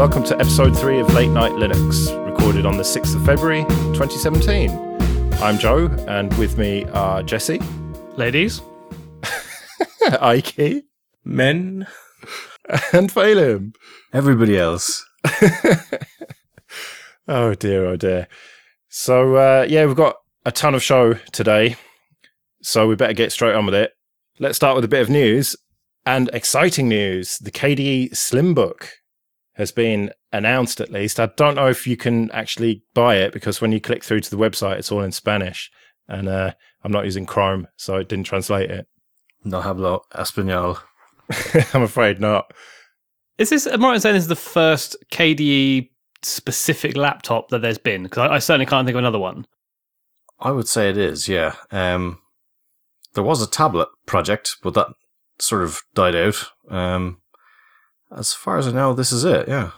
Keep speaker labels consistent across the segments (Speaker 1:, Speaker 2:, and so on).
Speaker 1: welcome to episode three of Late Night Linux, recorded on the 6th of February 2017. I'm Joe, and with me are Jesse,
Speaker 2: Ladies,
Speaker 1: Ike,
Speaker 3: Men.
Speaker 1: and Phelim.
Speaker 3: Everybody else.
Speaker 1: Oh dear, oh dear. So, uh, yeah, we've got a ton of show today, so we better get straight on with it. Let's start with a bit of news and exciting news. The KDE Slimbook has been announced at least. I don't know if you can actually buy it because when you click through to the website, it's all in Spanish. And uh, I'm not using Chrome, so it didn't translate it.
Speaker 3: No hablo español.
Speaker 1: I'm afraid not.
Speaker 2: is this, am I right in saying this is the first KDE specific laptop that there's been? Because I, I certainly can't think of another one.
Speaker 3: I would say it is, yeah. Um, there was a tablet project, but that sort of died out. Um, as far as I know, this is it, yeah.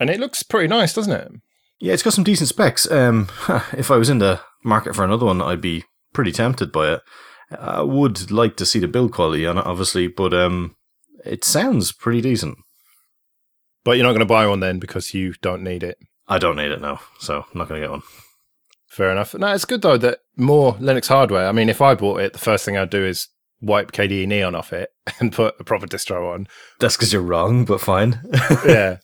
Speaker 1: And it looks pretty nice, doesn't it?
Speaker 3: Yeah, it's got some decent specs. Um, if I was in the market for another one, I'd be pretty tempted by it. I would like to see the build quality on it, obviously, but um, it sounds pretty decent.
Speaker 1: But you're not going to buy one then because you don't need it.
Speaker 3: I don't need it now, so I'm not going to get one.
Speaker 1: Fair enough. No, it's good though that more Linux hardware. I mean, if I bought it, the first thing I'd do is wipe KDE Neon off it and put a proper distro on.
Speaker 3: That's because you're wrong, but fine.
Speaker 1: yeah.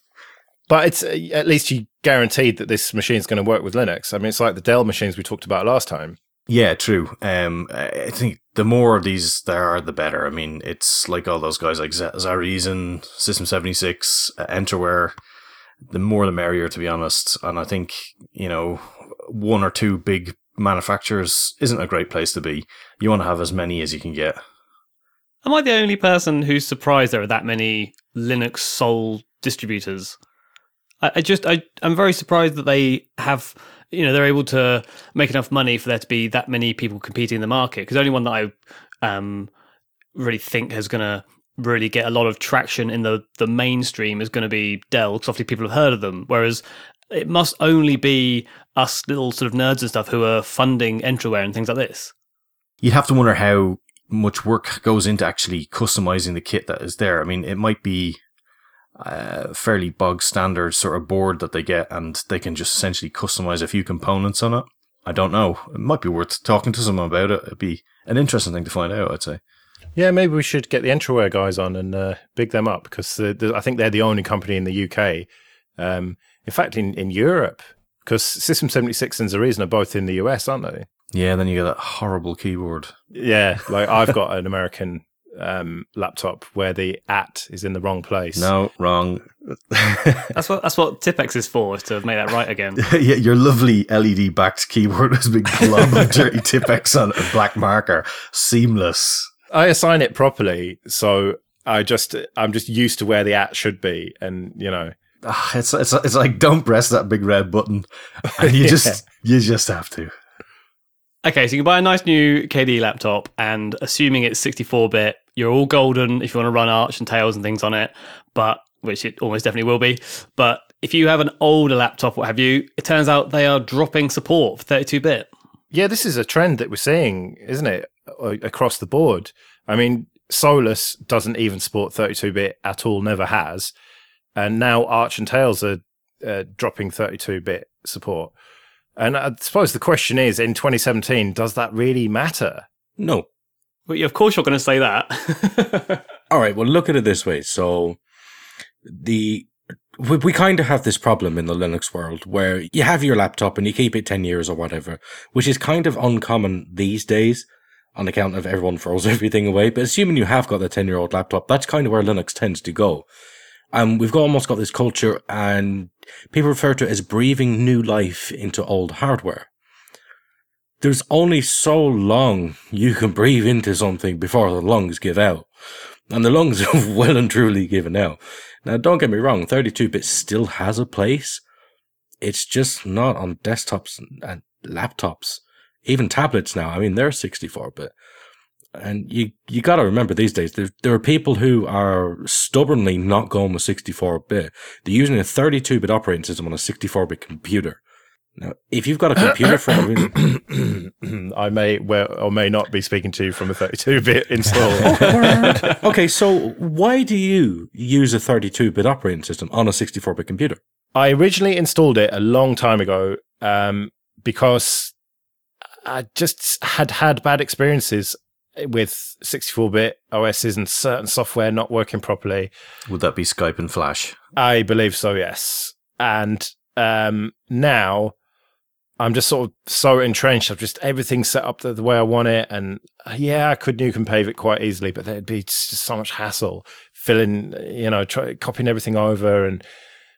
Speaker 1: But it's uh, at least you guaranteed that this machine's going to work with Linux. I mean, it's like the Dell machines we talked about last time.
Speaker 3: Yeah, true. Um, I think the more of these there are, the better. I mean, it's like all those guys like Z- ZaReason, System 76, uh, Entroware. The more the merrier, to be honest. And I think, you know, one or two big manufacturers isn't a great place to be. You want to have as many as you can get.
Speaker 2: Am I the only person who's surprised there are that many Linux sole distributors? I, I just, I, I'm very surprised that they have, you know, they're able to make enough money for there to be that many people competing in the market. Because the only one that I um, really think is going to really get a lot of traction in the, the mainstream is going to be Dell, because obviously people have heard of them. Whereas it must only be us little sort of nerds and stuff who are funding Entroware and things like this.
Speaker 3: You'd have to wonder how much work goes into actually customizing the kit that is there. I mean, it might be a fairly bog standard sort of board that they get and they can just essentially customize a few components on it. I don't know. It might be worth talking to someone about it. It'd be an interesting thing to find out, I'd say.
Speaker 1: Yeah, maybe we should get the Entroware guys on and uh, big them up because the, the, I think they're the only company in the UK. Um, in fact, in, in Europe, because System 76 and ZaReason are both in the US, aren't they?
Speaker 3: Yeah, then you get that horrible keyboard.
Speaker 1: Yeah, like I've got an American um, laptop where the at is in the wrong place.
Speaker 3: No, wrong.
Speaker 2: That's what that's what Tipex is for, is to make that right again.
Speaker 3: yeah, your lovely LED backed keyboard has been big glob of dirty Tipex on a black marker. Seamless.
Speaker 1: I assign it properly, so I just I'm just used to where the at should be, and you know,
Speaker 3: Ah, it's, it's it's like don't press that big red button, and you just you just have to.
Speaker 2: Okay, so you can buy a nice new KDE laptop, and assuming it's 64 bit, you're all golden if you want to run Arch and Tails and things on it, but which it almost definitely will be. But if you have an older laptop, what have you, it turns out they are dropping support for 32 bit.
Speaker 1: yeah, this is a trend that we're seeing, isn't it, across the board? I mean, Solus doesn't even support 32-bit at all, never has, and now Arch and Tails are uh, dropping 32-bit support. And I suppose the question is, in 2017, does that really matter?
Speaker 4: No.
Speaker 2: But yeah, of course, you're going to say that.
Speaker 4: All right. Well, look at it this way. So the we, we kind of have this problem in the Linux world where you have your laptop and you keep it 10 years or whatever, which is kind of uncommon these days on account of everyone throws everything away. But assuming you have got a 10 year old laptop, that's kind of where Linux tends to go. Um, we've got, almost got this culture and people refer to it as breathing new life into old hardware. There's only so long you can breathe into something before the lungs give out. And the lungs have well and truly given out. Now, don't get me wrong, 32 bit still has a place. It's just not on desktops and laptops, even tablets now. I mean, they're 64 bit. And you, you gotta remember these days, there, there are people who are stubbornly not going with 64 bit. They're using a 32 bit operating system on a 64 bit computer. Now, if you've got a computer for reason,
Speaker 1: I may well or may not be speaking to you from a 32-bit install.
Speaker 4: okay, so why do you use a 32-bit operating system on a 64-bit computer?
Speaker 1: I originally installed it a long time ago um, because I just had had bad experiences with 64-bit OSs and certain software not working properly.
Speaker 3: Would that be Skype and Flash?
Speaker 1: I believe so, yes. And um, now I'm just sort of so entrenched. I've just everything set up the, the, way I want it, and uh, yeah, I could nuke and pave it quite easily, but there'd be just so much hassle filling, you know, try, copying everything over, and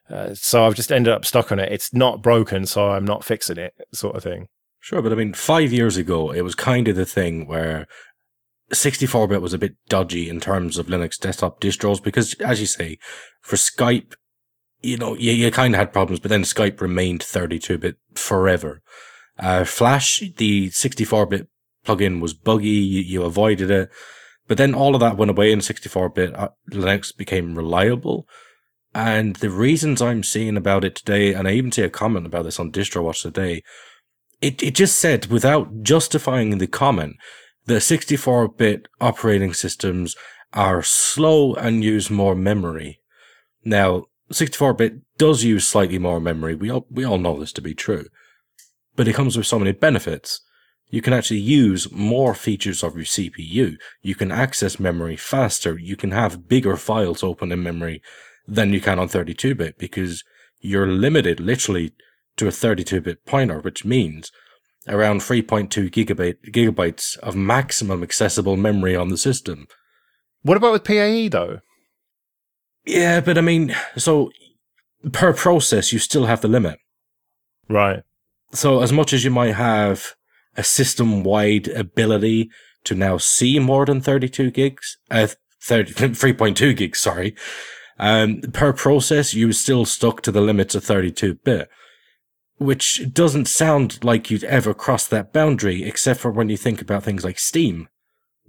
Speaker 1: uh, so I've just ended up stuck on it. It's not broken, so I'm not fixing it, sort of thing.
Speaker 4: Sure, but I mean, five years ago, it was kind of the thing where 64 bit was a bit dodgy in terms of Linux desktop distros because, as you say, for Skype you know, you, you kind of had problems, but then Skype remained 32 bit forever. Uh, Flash, the 64 bit plugin was buggy. You, you, avoided it. But then all of that went away in 64 bit. Uh, Linux became reliable. And the reasons I'm seeing about it today, and I even see a comment about this on DistroWatch today, it, it just said without justifying the comment, the 64 bit operating systems are slow and use more memory. Now, 64-bit does use slightly more memory. We all, we all know this to be true. But it comes with so many benefits. You can actually use more features of your CPU. You can access memory faster. You can have bigger files open in memory than you can on 32-bit because you're limited literally to a 32-bit pointer, which means around 3.2 gigabyte, gigabytes of maximum accessible memory on the system.
Speaker 1: What about with PAE though?
Speaker 4: Yeah, but I mean, so per process, you still have the limit.
Speaker 1: Right.
Speaker 4: So as much as you might have a system wide ability to now see more than 32 gigs, uh, 30, 3.2 gigs, sorry, um, per process, you're still stuck to the limits of 32 bit, which doesn't sound like you'd ever cross that boundary, except for when you think about things like Steam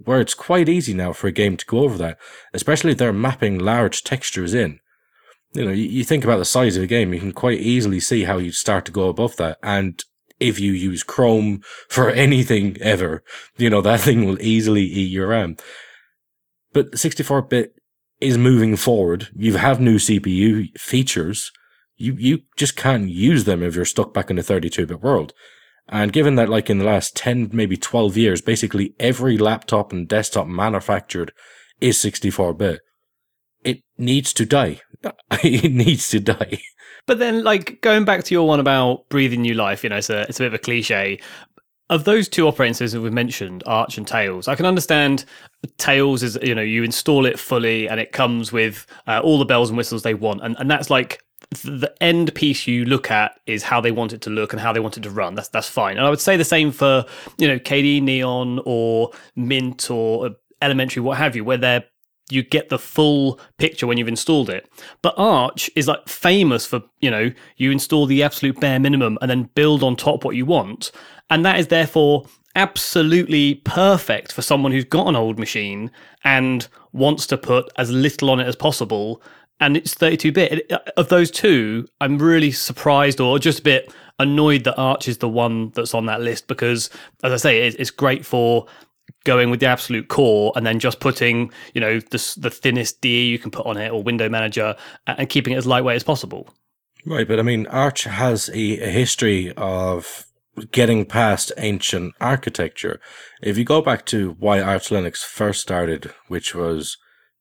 Speaker 4: where it's quite easy now for a game to go over that, especially if they're mapping large textures in. You know, you, think about the size of a game, you can quite easily see how you'd start to go above that. And if you use Chrome for anything ever, you know, that thing will easily eat your RAM. But 64 bit is moving forward. You have new CPU features. You, you just can't use them if you're stuck back in the 32 bit world. And given that, like in the last 10, maybe 12 years, basically every laptop and desktop manufactured is 64 bit, it needs to die. it needs to die.
Speaker 2: But then, like going back to your one about breathing new life, you know, it's a it's a bit of a cliche. Of those two operating systems we've mentioned, Arch and Tails, I can understand Tails is you know you install it fully and it comes with uh, all the bells and whistles they want, and and that's like the end piece you look at is how they want it to look and how they want it to run. That's that's fine. And I would say the same for you know KDE Neon or Mint or uh, Elementary, what have you, where they're you get the full picture when you've installed it. But Arch is like famous for, you know, you install the absolute bare minimum and then build on top what you want. And that is therefore absolutely perfect for someone who's got an old machine and wants to put as little on it as possible and it's 32 bit. Uh, of those two, I'm really surprised or just a bit annoyed that Arch is the one that's on that list because, as I say, it's great for going with the absolute core and then just putting, you know, the, the thinnest DE you can put on it or window manager and keeping it as lightweight as possible.
Speaker 4: Right, but I mean, Arch has a, a history of getting past ancient architecture. If you go back to why Arch Linux first started, which was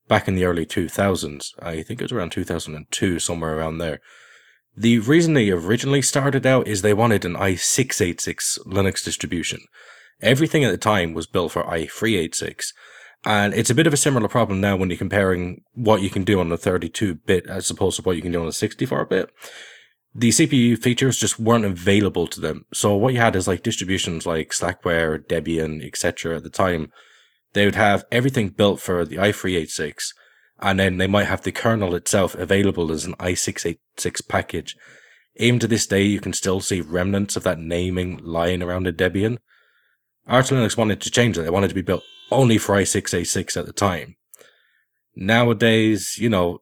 Speaker 4: back in the early 2000s. I think it was around 2002, somewhere around there. The reason they originally started out is they wanted an i686 Linux distribution. Everything at the time was built for i386. And it's a bit of a similar problem now when you're comparing what you can do on a 32 bit as opposed to what you can do on a 64 bit. The CPU features just weren't available to them. So what you had is like distributions like Slackware, Debian, etc. at the time they would have everything built for the i386, and then they might have the kernel itself available as an i686 package. Even to this day, you can still see remnants of that naming lying around in Debian. Arch Linux wanted to change that. They wanted to be built only for i686 at the time. Nowadays, you know,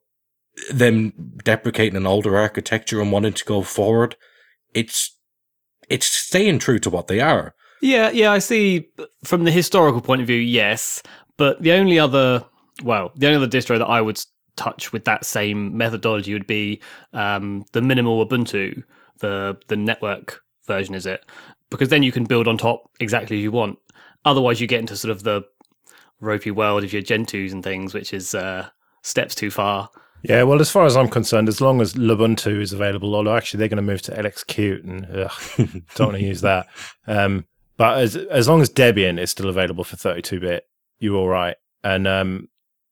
Speaker 4: them deprecating an older architecture and wanting to go forward, it's it's staying true to what they are.
Speaker 2: Yeah, yeah, I see. From the historical point of view, yes, but the only other, well, the only other distro that I would touch with that same methodology would be um, the minimal Ubuntu, the the network version, is it? Because then you can build on top exactly as you want. Otherwise, you get into sort of the ropey world of your Gentoos and things, which is uh, steps too far.
Speaker 1: Yeah, well, as far as I'm concerned, as long as Lubuntu is available, although actually they're going to move to LXQt and ugh, don't want to use that. Um, but as as long as Debian is still available for 32-bit, you're all right. And um,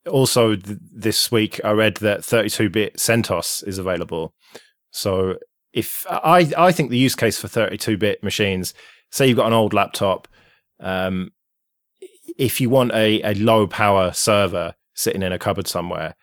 Speaker 1: also th- this week, I read that 32-bit CentOS is available. So if I I think the use case for 32-bit machines, say you've got an old laptop, um, if you want a, a low power server sitting in a cupboard somewhere,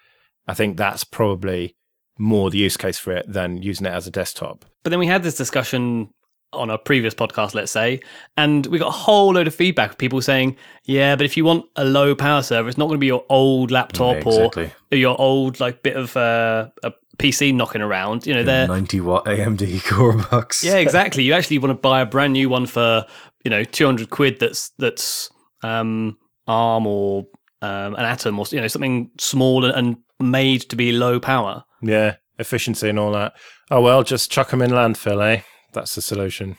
Speaker 1: I think that's probably more the use case for it than using it as a desktop.
Speaker 2: But then we had this discussion on a previous podcast, let's say, and we got a whole load of feedback of people saying, yeah, but if you want a low power server, it's not going to be your old laptop
Speaker 3: Yeah, exactly.
Speaker 2: or your old like bit of uh, a PC knocking around. You know, they're
Speaker 3: 90 watt AMD core box.
Speaker 2: yeah, exactly. You actually want to buy a brand new one for you know two hundred quid. That's that's um, ARM or um, an Atom or you know something small and, and made to be low power.
Speaker 1: Yeah, efficiency and all that. Oh well, just chuck them in landfill, eh? That's the solution.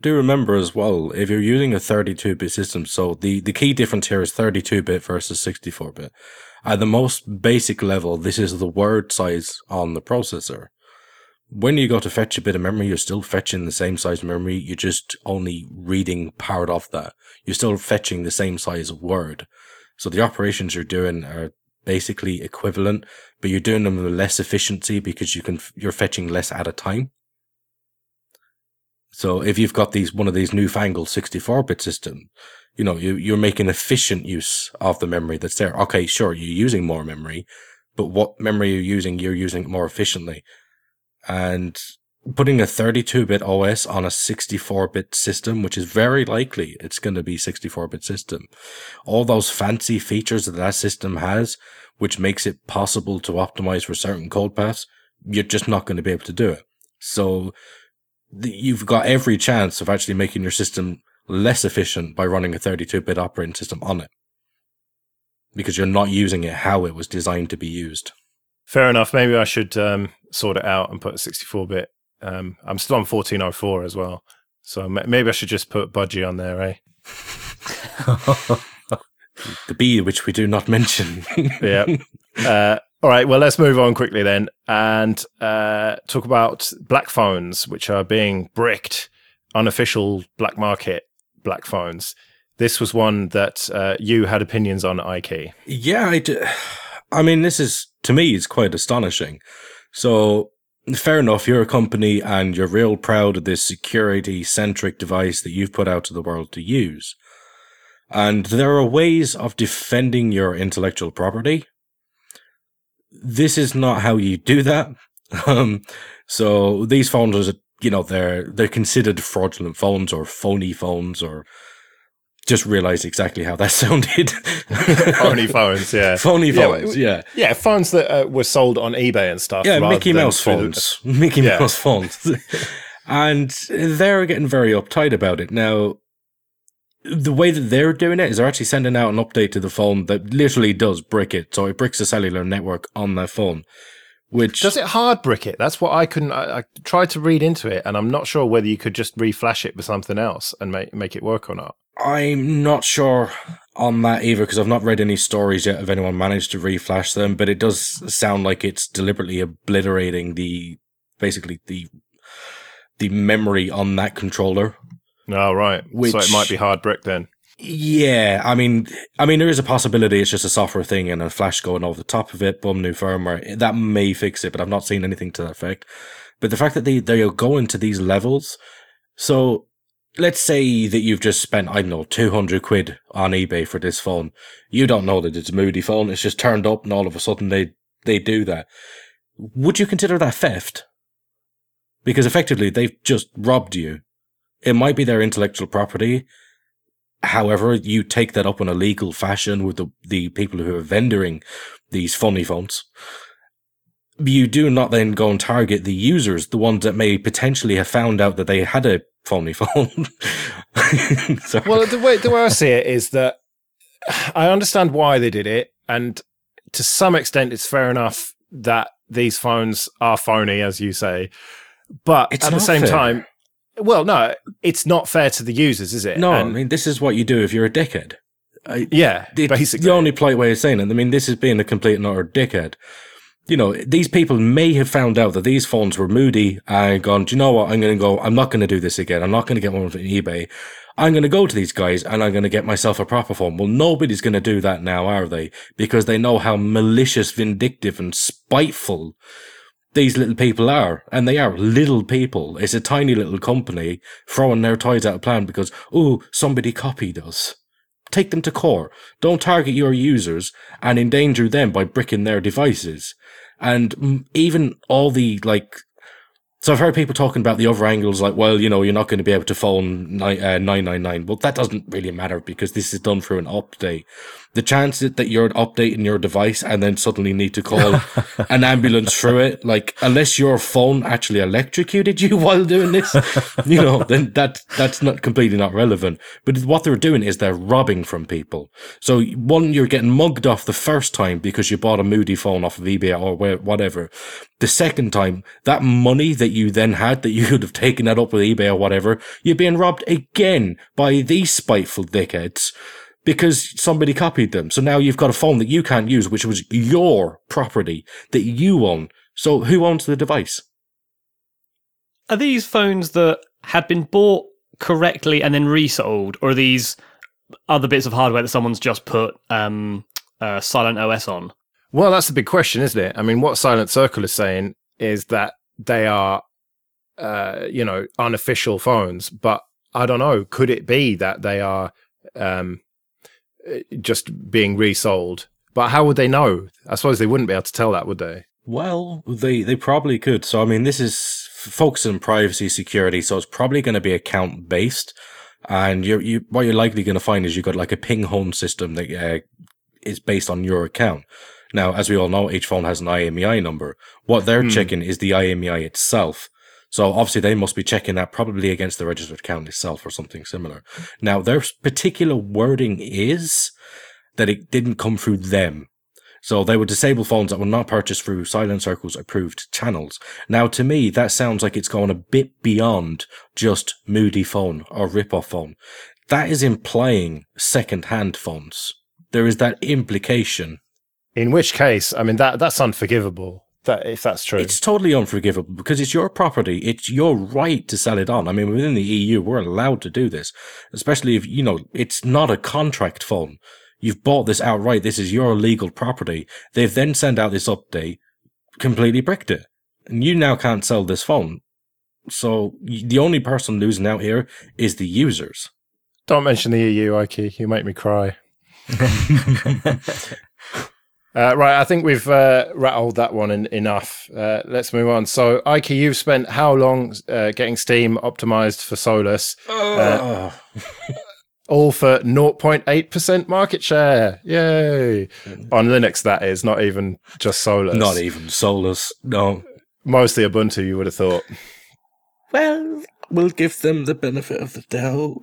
Speaker 4: Do remember as well, if you're using a 32 bit system, so the, the key difference here is 32 bit versus 64 bit. At the most basic level, this is the word size on the processor. When you go to fetch a bit of memory, you're still fetching the same size memory. You're just only reading part of that. You're still fetching the same size of word. So the operations you're doing are basically equivalent, but you're doing them with less efficiency because you can, you're fetching less at a time. So if you've got these, one of these newfangled 64 bit system, you know, you, you're making efficient use of the memory that's there. Okay, sure, you're using more memory, but what memory you're using, you're using more efficiently. And putting a 32 bit OS on a 64 bit system, which is very likely it's going to be 64 bit system, all those fancy features that that system has, which makes it possible to optimize for certain code paths, you're just not going to be able to do it. So you've got every chance of actually making your system less efficient by running a 32 bit operating system on it. Because you're not using it how it was designed to be used.
Speaker 1: Fair enough. Maybe I should um, sort it out and put a 64-bit. Um, I'm still on 1404 as well, so m- maybe I should just put Budgie on there, eh?
Speaker 4: The B, which we do not mention.
Speaker 1: yeah. Uh, all right. Well, let's move on quickly then and uh, talk about black phones, which are being bricked, unofficial black market black phones. This was one that uh, you had opinions on, Ike.
Speaker 4: Yeah, I. I mean, this is, to me, is quite astonishing. So, fair enough, you're a company and you're real proud of this security centric device that you've put out to the world to use. And there are ways of defending your intellectual property. This is not how you do that. Um, so these phones are, you know, they're, they're considered fraudulent phones or phony phones or just realized exactly how that sounded.
Speaker 1: Phony phones, yeah.
Speaker 4: Phony
Speaker 1: Yeah,
Speaker 4: phones, yeah.
Speaker 1: Yeah, phones that uh, were sold on eBay and stuff.
Speaker 4: Yeah, Mickey Mouse
Speaker 1: through the-
Speaker 4: phones. Mickey
Speaker 1: Yeah.
Speaker 4: Mouse phones. and they're getting very uptight about it. Now, the way that they're doing it is they're actually sending out an update to the phone that literally does brick it. So it bricks the cellular network on that phone. Which
Speaker 1: Does it hard brick it? That's what I couldn't. I, I tried to read into it, and I'm not sure whether you could just reflash it with something else and make make it work or not.
Speaker 4: I'm not sure on that either because I've not read any stories yet of anyone managed to reflash them, but it does sound like it's deliberately obliterating the basically the the memory on that controller.
Speaker 1: Oh, right. so it might be hard brick then.
Speaker 4: Yeah, I mean, I mean, there is a possibility it's just a software thing and a flash going over the top of it. Boom, new firmware that may fix it, but I've not seen anything to that effect. But the fact that they they are going to these levels, so let's say that you've just spent I don't know two hundred quid on eBay for this phone. You don't know that it's a Moody phone. It's just turned up, and all of a sudden they they do that. Would you consider that theft? Because effectively they've just robbed you. It might be their intellectual property. However, you take that up in a legal fashion with the, the people who are vendoring these funny phones. You do not then go and target the users, the ones that may potentially have found out that they had a phony phone.
Speaker 1: Well, the way the way I see it is that I understand why they did it, and to some extent, it's fair enough that these phones are phony, as you say. But
Speaker 4: It's
Speaker 1: at the same
Speaker 4: fair.
Speaker 1: time, well, no, it's not fair to the users, is it?
Speaker 4: no, I mean this is what you do if you're a dickhead. I,
Speaker 1: yeah,
Speaker 4: It's
Speaker 1: basically.
Speaker 4: the only polite way of saying it. I mean, this is being a complete and utter dickhead. You know, these people may have found out that these phones were moody and gone, do you know what? I'm going to go, I'm not going to do this again. I'm not going to get one from eBay. I'm going to go to these guys and I'm going to get myself a proper phone. Well, nobody's going to do that now, are they? Because they know how malicious, vindictive and spiteful these little people are. And they are little people. It's a tiny little company throwing their toys out of plan because, oh, somebody copied us take them to court. Don't target your users and endanger them by bricking their devices. And even all the like, so I've heard people talking about the other angles, like, well, you know, you're not going to be able to phone ni- uh, 999. Well, that doesn't really matter because this is done through an update. The chance that you're updating your device and then suddenly need to call an ambulance through it, like, unless your phone actually electrocuted you while doing this, you know, then that, that's not completely not relevant. But what they're doing is they're robbing from people. So one, you're getting mugged off the first time because you bought a moody phone off of eBay or whatever. The second time, that money that you then had that you could have taken that up with eBay or whatever, you're being robbed again by these spiteful dickheads because somebody copied them. So now you've got a phone that you can't use, which was your property that you own. So who owns the device?
Speaker 2: Are these phones that had been bought correctly and then resold, or are these other bits of hardware that someone's just put um, uh, Silent OS on?
Speaker 1: Well, that's the big question, isn't it? I mean, what Silent Circle is saying is that they are, uh, you know, unofficial phones. But I don't know. Could it be that they are um, just being resold? But how would they know? I suppose they wouldn't be able to tell that, would they?
Speaker 4: Well, they they probably could. So I mean, this is focusing on privacy security, so it's probably going to be account based. And you're you what you're likely going to find is you've got like a ping home system that uh, is based on your account. Now, as we all know, each phone has an IMEI number. What they're
Speaker 1: Hmm.
Speaker 4: checking is the IMEI itself. So obviously they must be checking that probably against the registered account itself or something similar. Now, their particular wording is that it didn't come through them. So they would disable phones that were not purchased through Silent Circle's approved channels. Now, to me, that sounds like it's gone a bit beyond just moody phone or rip-off phone. That is implying second-hand phones. There is that implication.
Speaker 1: In which case, I mean that that's unforgivable. That if that's true.
Speaker 4: It's totally unforgivable because it's your property. It's your right to sell it on. I mean, within the EU, we're allowed to do this, especially if, you know, it's not a contract phone. You've bought this outright. This is your legal property. They've then sent out this update, completely bricked it. And you now can't sell this phone. So the only person losing out here is the users.
Speaker 1: Don't mention the EU, Ike. You make me cry. Uh, right, I think we've uh, rattled that one in, enough. Uh, let's move on. So, Ike, you've spent how long uh, getting Steam optimized for Solus?
Speaker 4: Uh,
Speaker 1: All for 0.8% market share. Yay. On Linux, that is, not even just Solus.
Speaker 4: not even Solus. No.
Speaker 1: Mostly Ubuntu, you would have thought.
Speaker 4: Well, we'll give them the benefit of the doubt.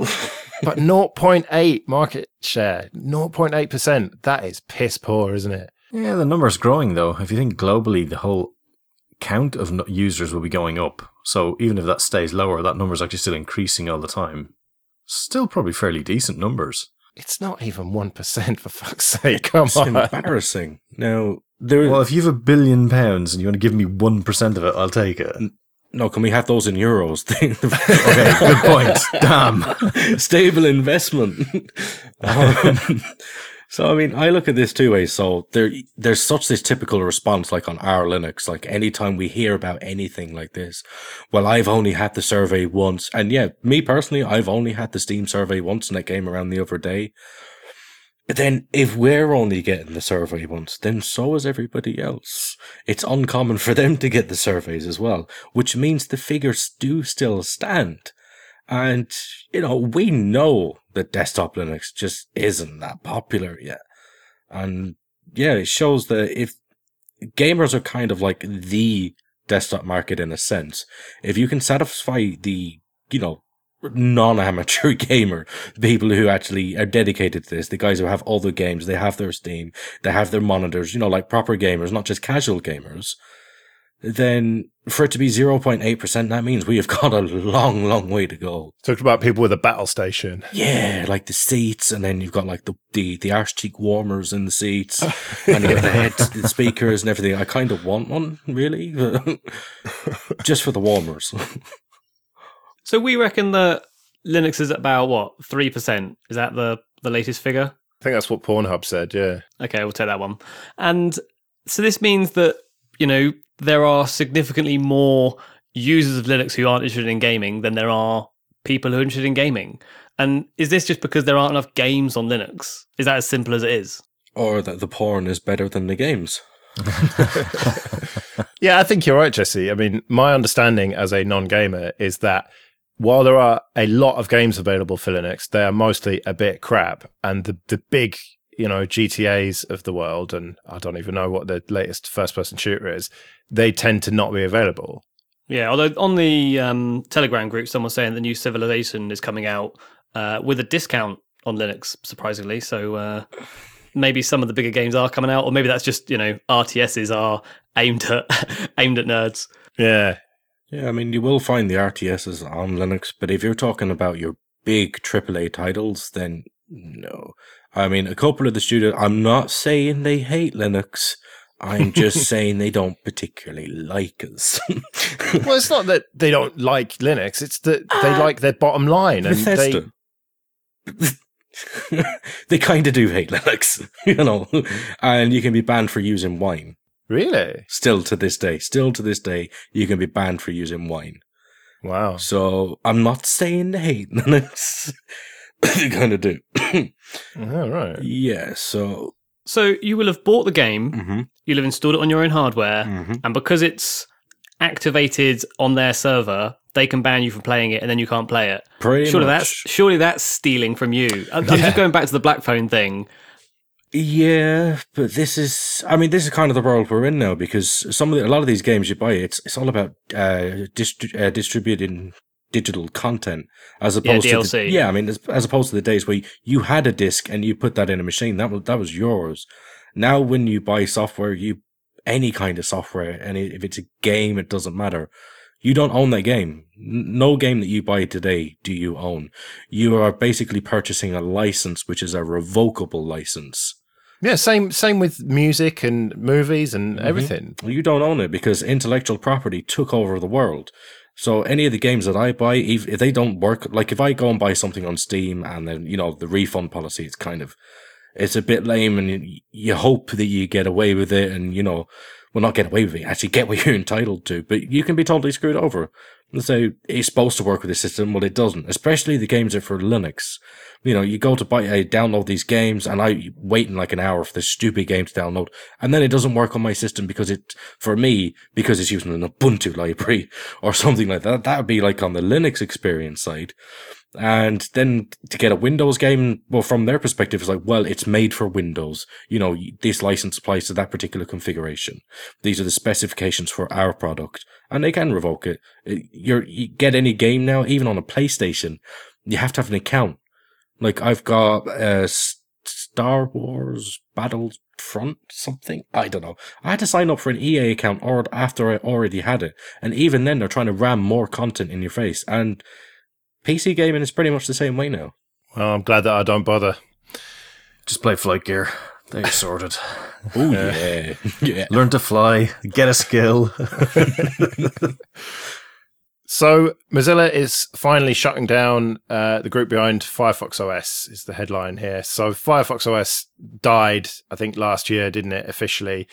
Speaker 1: But 0.8 market share, 0.8%. That is piss poor, isn't it?
Speaker 3: Yeah, the number's growing though. If you think globally, the whole count of users will be going up. So even if that stays lower, that number's actually still increasing all the time. Still probably fairly decent numbers.
Speaker 1: It's not even 1%, for fuck's sake. Come
Speaker 4: It's
Speaker 1: on.
Speaker 4: embarrassing. Now, there.
Speaker 3: Well, if you have a billion pounds and you want to give me 1% of it, I'll take it.
Speaker 4: no, can we have those in euros?
Speaker 3: Okay, good point. Damn.
Speaker 4: Stable investment. um, so, I mean, I look at this two ways. So, there, there's such this typical response, like on our Linux, like anytime we hear about anything like this, well, I've only had the survey once. And yeah, me personally, I've only had the Steam survey once, and it came around the other day. But then, if we're only getting the survey once, then so is everybody else. It's uncommon for them to get the surveys as well, which means the figures do still stand. And, you know, we know that desktop Linux just isn't that popular yet. And yeah, it shows that if gamers are kind of like the desktop market in a sense, if you can satisfy the, you know, non-amateur gamer, people who actually are dedicated to this, the guys who have all the games, they have their Steam, they have their monitors, you know, like proper gamers, not just casual gamers, then for it to be 0.8%, that means we have got a long, long way to go.
Speaker 1: Talked about people with a battle station.
Speaker 4: Yeah, like the seats, and then you've got like the, the, the arse cheek warmers in the seats, and you have the head the speakers and everything. I kind of want one, really, just for the warmers.
Speaker 2: So we reckon that Linux is about what three percent. Is that the the latest figure?
Speaker 1: I think that's what Pornhub said. Yeah.
Speaker 2: Okay, we'll take that one. And so this means that you know there are significantly more users of Linux who aren't interested in gaming than there are people who are interested in gaming. And is this just because there aren't enough games on Linux? Is that as simple as it is?
Speaker 4: or that the porn is better than the games.
Speaker 1: Yeah, I think you're right, Jesse. I mean, my understanding as a non gamer is that while there are a lot of games available for Linux, they are mostly a bit crap. And the, the big, you know, GTAs of the world, and I don't even know what the latest first person shooter is, they tend to not be available.
Speaker 2: Yeah, although on the um, Telegram group, someone's saying the new Civilization is coming out uh, with a discount on Linux, surprisingly. So uh, maybe some of the bigger games are coming out, or maybe that's just you know RTSs are aimed at aimed at nerds.
Speaker 1: Yeah.
Speaker 4: Yeah, I mean, you will find the RTSs on Linux, but if you're talking about your big AAA titles, then no. I mean, a couple of the studios, I'm not saying they hate Linux. I'm just saying they don't particularly like us.
Speaker 1: Well, it's not that they don't like Linux, it's that they like their bottom line. And they.
Speaker 4: they kind of do hate Linux, you know, and you can be banned for using wine.
Speaker 1: really?
Speaker 4: Still to this day, still to this day, you can be banned for using wine.
Speaker 1: Wow.
Speaker 4: So I'm not saying they hate Linux. they kind of do.
Speaker 1: All right.
Speaker 4: yeah. So
Speaker 2: So you will have bought the game,
Speaker 4: hmm
Speaker 2: you'll have installed it on your own hardware,
Speaker 4: hmm
Speaker 2: and because it's activated on their server, they can ban you from playing it, and then you can't play it.
Speaker 4: pretty
Speaker 2: surely
Speaker 4: much.
Speaker 2: that's surely that's stealing from you. I'm, I'm just going back to the black phone thing.
Speaker 4: Yeah, but this is, I mean, this is kind of the world we're in now because some of the, a lot of these games you buy, it's it's all about uh, distri- uh, distributing digital content as opposed to the,
Speaker 2: DLC.
Speaker 4: yeah, I mean, as, as opposed to the days where you had a disc and you put that in a machine, that was that was yours. Now, when you buy software, you any kind of software, and if it's a game, it doesn't matter. You don't own that game. No game that you buy today do you own. You are basically purchasing a license, which is a revocable license.
Speaker 1: Yeah, same same with music and movies and
Speaker 4: Mhm.
Speaker 1: everything.
Speaker 4: You don't own it because intellectual property took over the world. So any of the games that I buy, if, if they don't work, like if I go and buy something on Steam and then, you know, the refund policy, it's kind of, it's a bit lame and you, hope that you get away with it and, you know, well, not get away with it, actually get what you're entitled to, but you can be totally screwed over. Let's it's supposed to work with the system, well, it doesn't, especially the games that are for Linux. You know, you go to buy, uh, download these games and I wait in like an hour for this stupid game to download and then it doesn't work on my system because it, for me, because it's using an Ubuntu library or something like that. That would be like on the Linux experience side. And then to get a Windows game, well, from their perspective, it's like, well, it's made for Windows. You know, this license applies to that particular configuration. These are the specifications for our product, and they can revoke it. It- You're, you get any game now, even on a PlayStation, you have to have an account. Like I've got uh, Star Wars Battlefront something. I don't know. I had to sign up for an EA account or after I already had it, and even then they're trying to ram more content in your face. And PC gaming is pretty much the same way now.
Speaker 1: Well, I'm glad that I don't bother.
Speaker 3: Just play FlightGear. Then you're sorted.
Speaker 4: Oh yeah, yeah.
Speaker 3: Learn to fly. Get a skill.
Speaker 1: So Mozilla is finally shutting down uh, the group behind Firefox OS. Is the headline here? So Firefox OS died, I think, last year, didn't it? Officially,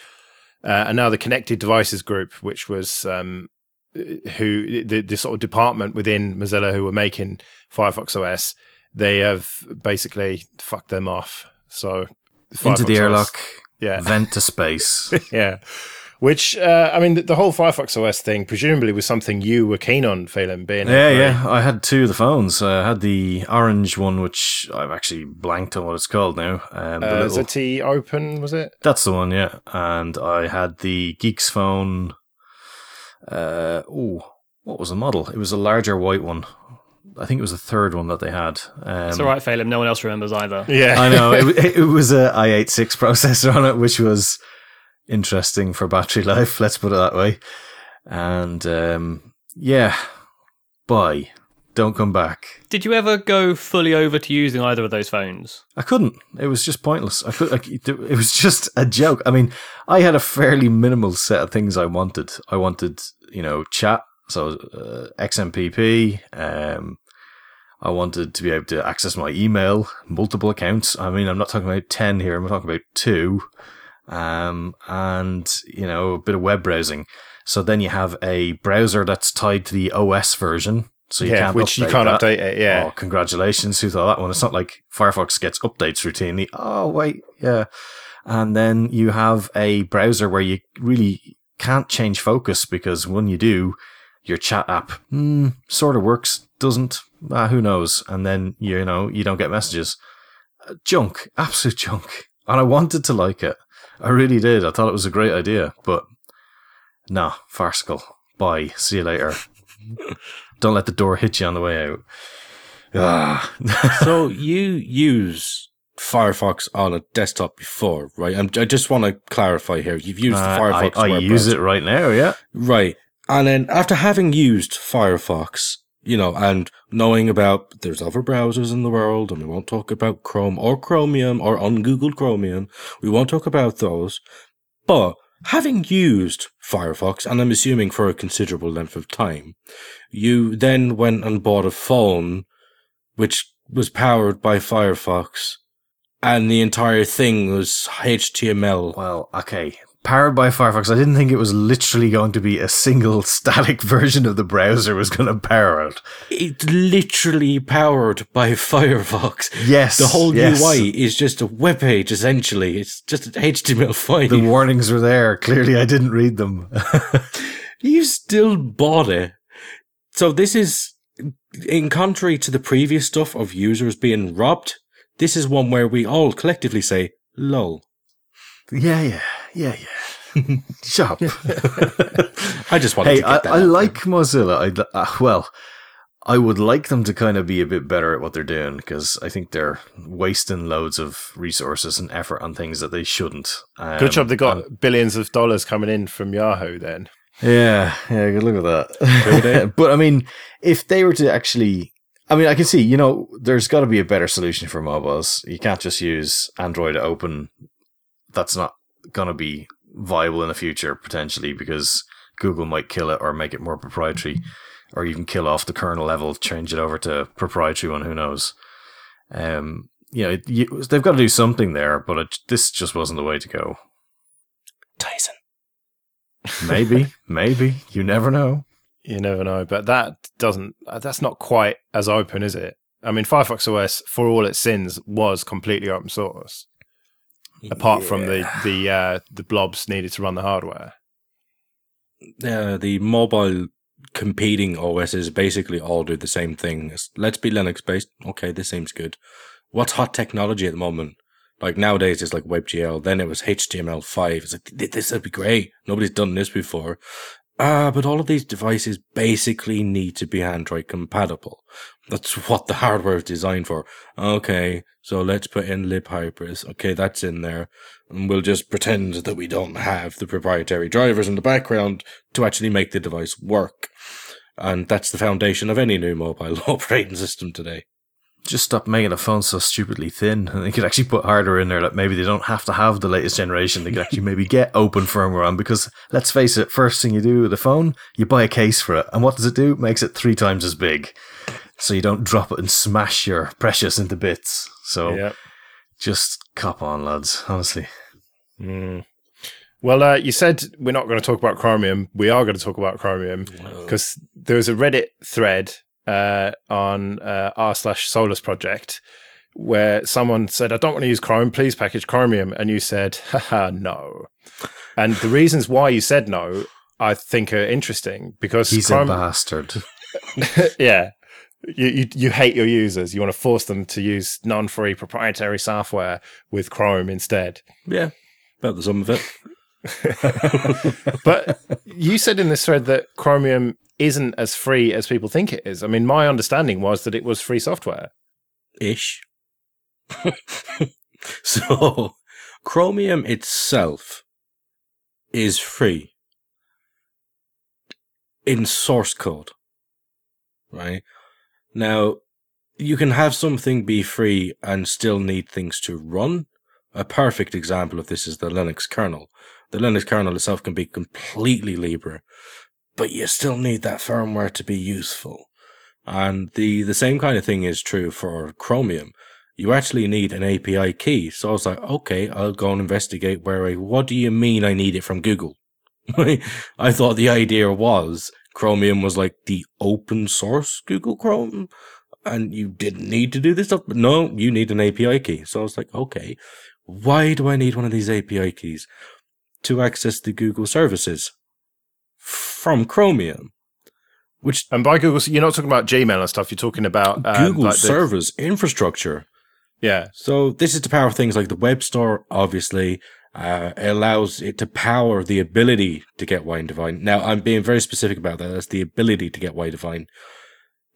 Speaker 1: uh, and now the Connected Devices Group, which was um, who the, the sort of department within Mozilla who were making Firefox OS, they have basically fucked them off. So
Speaker 3: Into the
Speaker 1: Firefox OS
Speaker 3: airlock.
Speaker 1: yeah,
Speaker 3: Vent to space.
Speaker 1: yeah. Which uh, I mean, the, the whole Firefox OS thing presumably was something you were keen on, Phelim, being
Speaker 3: Yeah,
Speaker 1: a-
Speaker 3: yeah. I had two of the phones. Uh, I had the orange one, which I've actually blanked on what it's called now. Um,
Speaker 1: Uh,
Speaker 3: little-
Speaker 1: ZTE Open was it?
Speaker 3: That's the one, yeah. And I had the Geeksphone. Uh, oh, what was the model? It was a larger white one. I think it was the third one that they had. Um,
Speaker 2: It's all right, Phelim. No one else remembers either.
Speaker 1: Yeah.
Speaker 3: I know it, it it was a i86 processor on it, which was interesting for battery life. Let's put it that way. And um, yeah, bye. Don't come back.
Speaker 2: Did you ever go fully over to using either of those phones?
Speaker 3: I couldn't. It was just pointless. I could. Like, it it was just a joke. I mean, I had a fairly minimal set of things I wanted. I wanted, you know, chat. So uh, XMPP. Um, I wanted to be able to access my email, multiple accounts. I mean, I'm not talking about ten here. I'm talking about two. Um, and you know, a bit of web browsing. So then you have a browser that's tied to the OS version. So you
Speaker 1: yeah,
Speaker 3: can't
Speaker 1: which you can't
Speaker 3: that.
Speaker 1: update it. Yeah.
Speaker 3: Oh, congratulations. Who thought that one? It's not like Firefox gets updates routinely. Oh, wait. Yeah. And then you have a browser where you really can't change focus because when you do, your chat app hmm, sort of works, doesn't. Ah, who knows? And then, you know, you don't get messages. Uh, junk. Absolute junk. And I wanted to like it. I really did. I thought it was a great idea, but nah, farcical. Bye. See you later. don't let the door hit you on the way out. Ah.
Speaker 4: so you use Firefox on a desktop before, right? I'm, I just want to clarify here. You've used
Speaker 3: Uh,
Speaker 4: Firefox.
Speaker 3: I, I use it right now, yeah.
Speaker 4: Right. And then after having used Firefox, you know, and knowing about there's other browsers in the world, and we won't talk about Chrome or Chromium or ungoogled Chromium. We won't talk about those. But having used Firefox, and I'm assuming for a considerable length of time, you then went and bought a phone which was powered by Firefox, and the entire thing was HTML.
Speaker 3: Well, okay. Powered by Firefox, I didn't think it was literally going to be a single static version of the browser was going to power it.
Speaker 4: It's literally powered by Firefox.
Speaker 3: Yes.
Speaker 4: The whole
Speaker 3: yes.
Speaker 4: UI is just a web page, essentially. It's just an HTML file.
Speaker 3: The warnings were there. Clearly, I didn't read them.
Speaker 4: you still bought it. So this is, in contrary to the previous stuff of users being robbed, this is one where we all collectively say, lol.
Speaker 3: yeah, yeah, yeah, yeah. Shut up.
Speaker 4: I just wanted
Speaker 3: hey,
Speaker 4: to
Speaker 3: I,
Speaker 4: that
Speaker 3: I
Speaker 4: out there.
Speaker 3: like Mozilla. I, uh, well, I would like them to kind of be a bit better at what they're doing because I think they're wasting loads of resources and effort on things that they shouldn't. Um,
Speaker 1: Good job they got
Speaker 3: and-
Speaker 1: billions of dollars coming in from Yahoo then.
Speaker 3: Yeah, yeah, good look at that. but I mean, if they were to actually, I mean, I can see, you know, there's got to be a better solution for mobiles. You can't just use Android Open. That's not going to be viable in the future potentially because Google might kill it or make it more proprietary, or even kill off the kernel level, change it over to proprietary one. Who knows? Um, you know, you, they've got to do something there, but it, this just wasn't the way to go.
Speaker 4: Tizen.
Speaker 3: Maybe, maybe you never know.
Speaker 1: You never know, but that doesn't. That's not quite as open, is it? I mean, Firefox OS, for all its sins, was completely open source. Apart from the the uh, the blobs needed to run the hardware.
Speaker 4: uh, the mobile competing OSs basically all do the same thing. Let's be Linux based. Okay, this seems good. What's hot technology at the moment? Like nowadays, it's like WebGL. Then it was HTML5. It's like this would be great. Nobody's done this before. Ah, but all of these devices basically need to be Android compatible. That's what the hardware is designed for. Okay, so let's put in libhybris. Okay, that's in there. And we'll just pretend that we don't have the proprietary drivers in the background to actually make the device work. And that's the foundation of any new mobile operating system today.
Speaker 3: Just stop making the phone so stupidly thin and they could actually put hardware in there that maybe they don't have to have the latest generation. They could actually maybe get open firmware on because let's face it, first thing you do with a phone, you buy a case for it. And what does it do? It makes it three times as big. So you don't drop it and smash your precious into bits. So
Speaker 1: Yeah.
Speaker 3: just cop on, lads, honestly.
Speaker 1: Mm. Well, uh, you said we're not going to talk about Chromium. We are going to talk about Chromium because there was a Reddit thread uh, on uh, r slash Solus project where someone said, "I don't want to use Chrome. Please package Chromium," and you said, "Haha, no." And the reasons why you said no, I think, are interesting because
Speaker 3: He's
Speaker 1: Chrome,
Speaker 3: a bastard.
Speaker 1: yeah. You, you you hate your users. You want to force them to use non-free proprietary software with Chrome instead.
Speaker 4: Yeah, about the sum of it.
Speaker 1: But you said in this thread that Chromium isn't as free as people think it is. I mean, my understanding was that it was free software.
Speaker 4: Ish. so, Chromium itself is free in source code, right? Now, you can have something be free and still need things to run. A perfect example of this is the Linux kernel. The Linux kernel itself can be completely Libre, but you still need that firmware to be useful. And the, the same kind of thing is true for Chromium. You actually need an API key. So I was like, okay, I'll go and investigate where I, what do you mean I need it from Google? I thought the idea was Chromium was like the open source Google Chrome and you didn't need to do this stuff. But no, you need an API key. So I was like, okay, why do I need one of these API keys? To access the Google services from Chromium. Which
Speaker 1: And by Google, you're not talking about Gmail and stuff. You're talking about um,
Speaker 4: Google
Speaker 1: like the-
Speaker 4: servers infrastructure.
Speaker 1: yeah,
Speaker 4: So this is to power things like the web store, obviously. Uh, it allows it to power the ability to get Widevine. Now, I'm being very specific about that. That's the ability to get Widevine.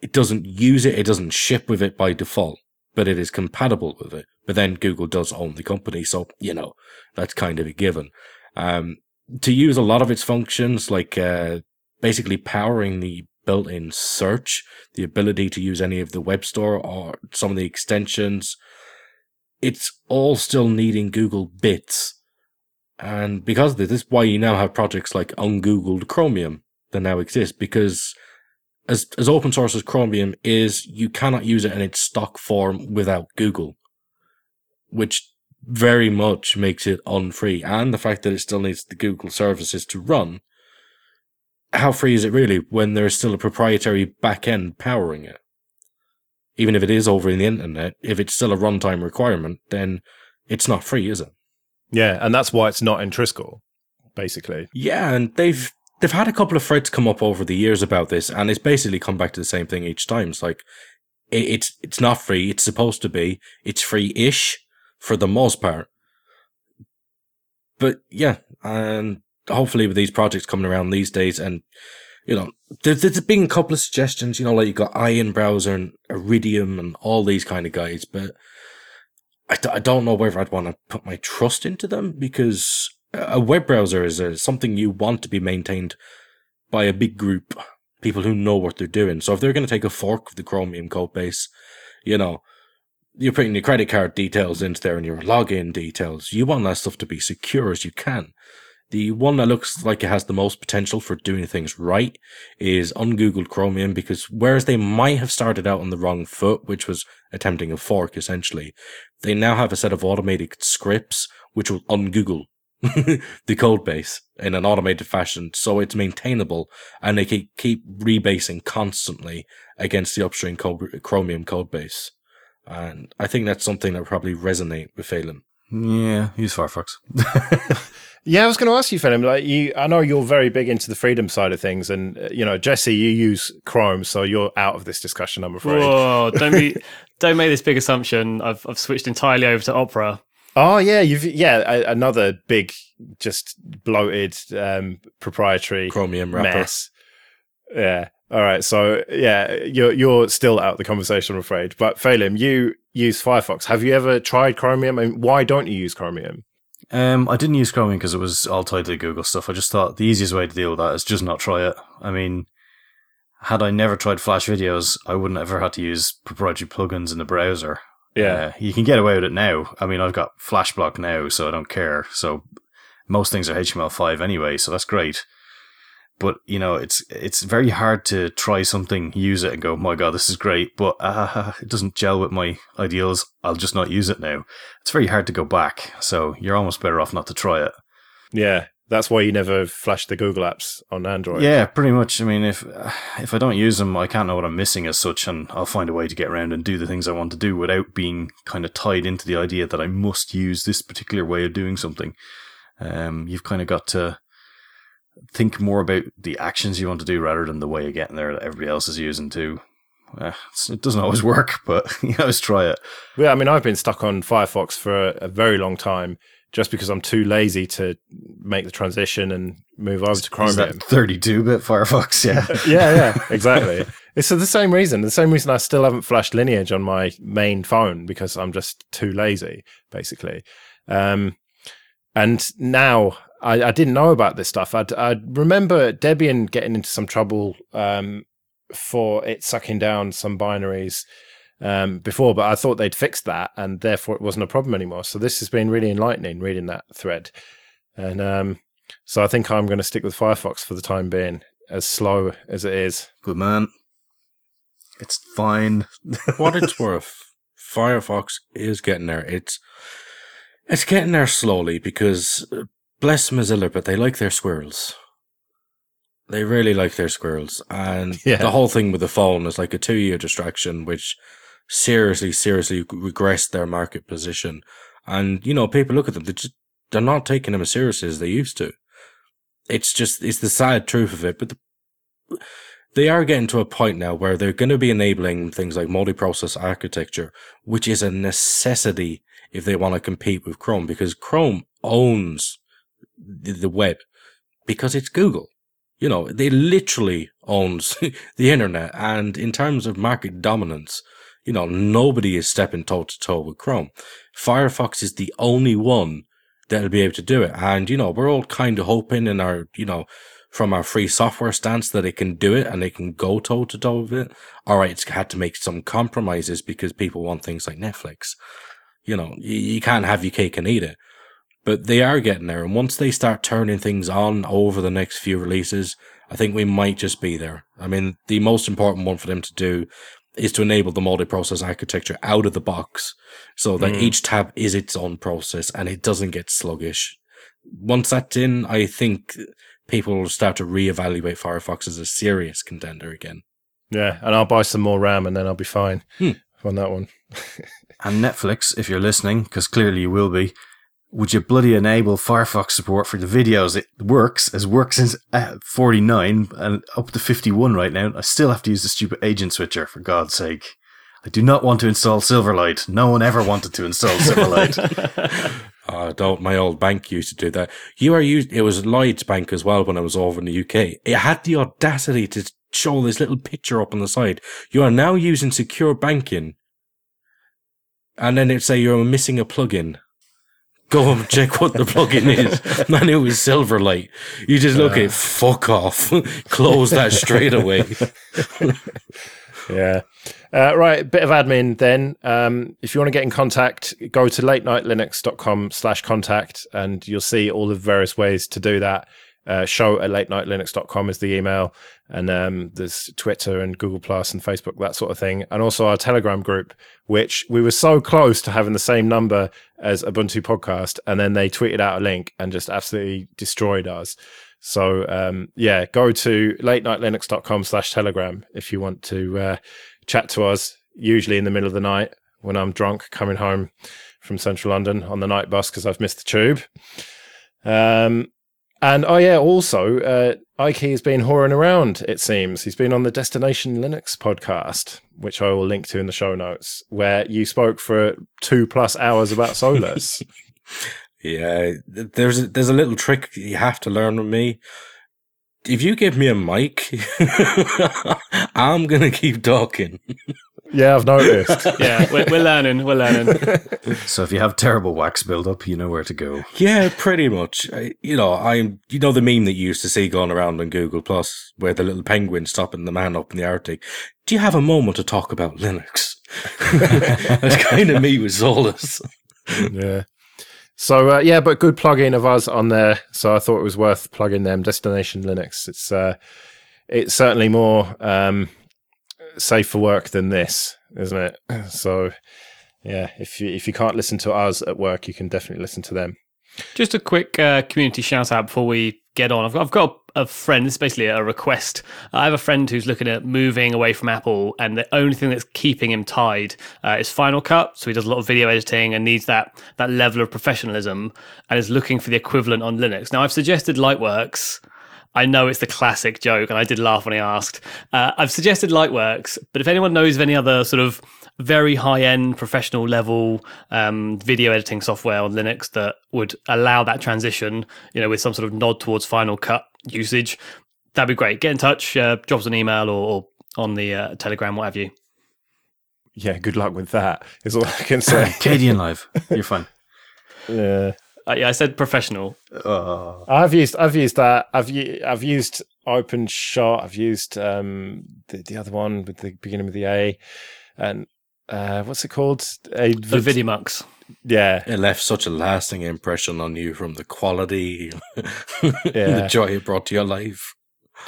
Speaker 4: It doesn't use it. It doesn't ship with it by default, but it is compatible with it. But then Google does own the company. So, you know, that's kind of a given. Um, to use a lot of its functions, like, uh, basically powering the built-in search, the ability to use any of the web store or some of the extensions, it's all still needing Google bits. And because of this, this is why you now have projects like Ungoogled Chromium that now exist because as, as open source as Chromium is, you cannot use it in its stock form without Google, which very much makes it unfree. And the fact that it still needs the Google services to run. How free is it really when there's still a proprietary backend powering it? Even if it is over in the internet, if it's still a runtime requirement, then it's not free, is it?
Speaker 1: yeah, and that's why it's not in Trisquel, basically.
Speaker 4: Yeah, and they've they've had a couple of threads come up over the years about this, and it's basically come back to the same thing each time. It's like it, it's it's not free. It's supposed to be. It's free-ish for the most part. But yeah, and hopefully with these projects coming around these days, and you know, there's there's been a couple of suggestions. You know, like you got Iron Browser and Iridium and all these kind of guys, but I, don't know whether I'd want to put my trust into them because a web browser is a, something you want to be maintained by a big group, people who know what they're doing. So if they're going to take a fork of the Chromium code base, you know, you're putting your credit card details into there and your login details. You want that stuff to be secure as you can. The one that looks like it has the most potential for doing things right is ungoogled Chromium because whereas they might have started out on the wrong foot, which was attempting a fork essentially, they now have a set of automated scripts which will ungoogle the code base in an automated fashion so it's maintainable and they keep rebasing constantly against the upstream Chromium code base. And I think that's something that would probably resonate with Phelim.
Speaker 3: Yeah, use Firefox.
Speaker 1: Yeah, I was going to ask you, Phelim. Like you, I know you're very big into the freedom side of things, and uh, you know, Jesse, you use Chrome, so you're out of this discussion. I'm afraid.
Speaker 2: Whoa! Don't be, don't make this big assumption. I've I've switched entirely over to Opera.
Speaker 1: Oh yeah, you've yeah a, another big, just bloated um, proprietary
Speaker 4: Chromium wrapper.
Speaker 1: mess. Yeah. All right. So yeah, you're you're still out of the conversation, I'm afraid. But Phelim, you use Firefox. Have you ever tried Chromium? And why don't you use Chromium?
Speaker 3: Um, I didn't use Chromium because it was all tied to the Google stuff. I just thought the easiest way to deal with that is just not try it. I mean, had I never tried Flash videos, I wouldn't have ever had to use proprietary plugins in the browser.
Speaker 1: Yeah.
Speaker 3: Uh, you can get away with it now. I mean, I've got FlashBlock now, so I don't care. So most things are HTML5 anyway, so that's great. But you know, it's it's very hard to try something, use it, and go, "My God, this is great," but uh, it doesn't gel with my ideals. I'll just not use it now. It's very hard to go back, so you're almost better off not to try it.
Speaker 1: Yeah. That's why you never flash the Google apps on Android.
Speaker 3: Yeah, pretty much. I mean, if if I don't use them, I can't know what I'm missing as such, and I'll find a way to get around and do the things I want to do without being kind of tied into the idea that I must use this particular way of doing something. Um, you've kind of got to think more about the actions you want to do rather than the way of getting there that everybody else is using too. Uh, it doesn't always work, but you always try it.
Speaker 1: Yeah, I mean, I've been stuck on Firefox for a, a very long time just because I'm too lazy to make the transition and move over to
Speaker 3: Is
Speaker 1: Chromium.
Speaker 3: that 32 bit Firefox? Yeah.
Speaker 1: yeah, yeah, exactly. It's for the same reason. The same reason I still haven't flashed Lineage on my main phone because I'm just too lazy, basically. Um, and now I, I didn't know about this stuff. I'd, I remember Debian getting into some trouble um, for it sucking down some binaries um, before, but I thought they'd fixed that, and therefore it wasn't a problem anymore. So this has been really enlightening reading that thread, and um, so I think I'm going to stick with Firefox for the time being, as slow as it is.
Speaker 3: Good man. It's fine.
Speaker 4: what it's worth, Firefox is getting there. It's it's getting there slowly because uh, bless Mozilla, but they like their squirrels. They really like their squirrels, and
Speaker 1: Yeah.
Speaker 4: the whole thing with the phone is like a two-year distraction, which seriously, seriously regressed their market position. And you know, people look at them; they just they're not taking them as seriously as they used to. It's just it's the sad truth of it, but the, they are getting to a point now where they're going to be enabling things like multi-process architecture, which is a necessity if they want to compete with Chrome, because Chrome owns the, the web because it's Google. You know, they literally owns the internet, and in terms of market dominance, you know, nobody is stepping toe to toe with Chrome. Firefox is the only one that'll be able to do it, and you know, we're all kind of hoping in our, you know, from our free software stance that it can do it and it can go toe to toe with it. All right, it's had to make some compromises because people want things like Netflix. You know, you, you can't have your cake and eat it. But they are getting there. And once they start turning things on over the next few releases, I think we might just be there. I mean, the most important one for them to do is to enable the multi-process architecture out of the box so that
Speaker 1: Mm.
Speaker 4: each tab is its own process and it doesn't get sluggish. Once that's in, I think people will start to reevaluate Firefox as a serious contender again.
Speaker 1: Yeah, and I'll buy some more RAM and then I'll be fine
Speaker 4: Hmm.
Speaker 1: on that one.
Speaker 3: And Netflix, if you're listening, because clearly you will be, would you bloody enable Firefox support for the videos? It works, as works since uh, 49 and up to 51 right now. I still have to use the stupid agent switcher, for God's sake. I do not want to install Silverlight. No one ever wanted to install Silverlight.
Speaker 4: Uh, don't my old bank used to do that. You are used. It was Lloyd's Bank as well when I was over in the UK. It had the audacity to show this little picture up on the side. You are now using secure banking, and then it'd say you're missing a plugin. Go and check what the plugin is. Man, it was Silverlight. You just look at fuck off. Close that straight away.
Speaker 1: Yeah. Uh, right, bit of admin then. Um, if you want to get in contact, go to latenightlinux.com slash contact and you'll see all the various ways to do that. Uh, show at late night latenightlinux.com is the email. And um, there's Twitter and Google Plus and Facebook, that sort of thing. And also our Telegram group, which we were so close to having the same number as Ubuntu Podcast. And then they tweeted out a link and just absolutely destroyed us. So um, yeah, go to late night latenightlinux.com slash telegram if you want to uh, chat to us, usually in the middle of the night when I'm drunk coming home from central London on the night bus because I've missed the tube. Um, and oh yeah, also uh, Ike has been whoring around. It seems he's been on the Destination Linux podcast, which I will link to in the show notes, where you spoke for two plus hours about Solus.
Speaker 4: Yeah, there's a, there's a little trick you have to learn with me. If you give me a mic, I'm gonna keep talking.
Speaker 1: yeah, I've noticed.
Speaker 2: yeah, we're, we're learning. We're learning.
Speaker 3: so if you have terrible wax buildup, you know where to go.
Speaker 4: Yeah, pretty much. I, you know, I'm. You know the meme that you used to see going around on Google Plus, where the little penguin stopping the man up in the Arctic. Do you have a moment to talk about Linux? That's kind of me with Solus.
Speaker 1: yeah. So uh, yeah, but good plugin of us on there. So I thought it was worth plugging them. Destination Linux. It's uh, it's certainly more um, safe for work than this, isn't it? So yeah, if you if you can't listen to us at work, you can definitely listen to them.
Speaker 2: Just a quick uh, community shout out before we get on. I've got, I've got a friend, this is basically a request. I have a friend who's looking at moving away from Apple, and the only thing that's keeping him tied uh, is Final Cut. So he does a lot of video editing and needs that, that level of professionalism and is looking for the equivalent on Linux. Now, I've suggested Lightworks. I know it's the classic joke, and I did laugh when he asked. Uh, I've suggested Lightworks, but if anyone knows of any other sort of very high end professional level um, video editing software on Linux that would allow that transition, you know, with some sort of nod towards Final Cut usage, that'd be great. Get in touch, uh, drop us an email or, or on the uh, Telegram, what have you.
Speaker 1: Yeah, good luck with that. Is all I can say.
Speaker 3: Kdenlive. You're fine.
Speaker 1: yeah.
Speaker 2: Uh, yeah, I said professional.
Speaker 3: Uh,
Speaker 1: I've used I've used that. I've u- I've used OpenShot. I've used um the, the other one with the beginning with the A, and uh what's it called? A
Speaker 2: The
Speaker 1: vid-
Speaker 2: Vidimux.
Speaker 1: Yeah,
Speaker 4: It left such a lasting impression on you from the quality,
Speaker 1: Yeah.
Speaker 4: the joy it brought to your life.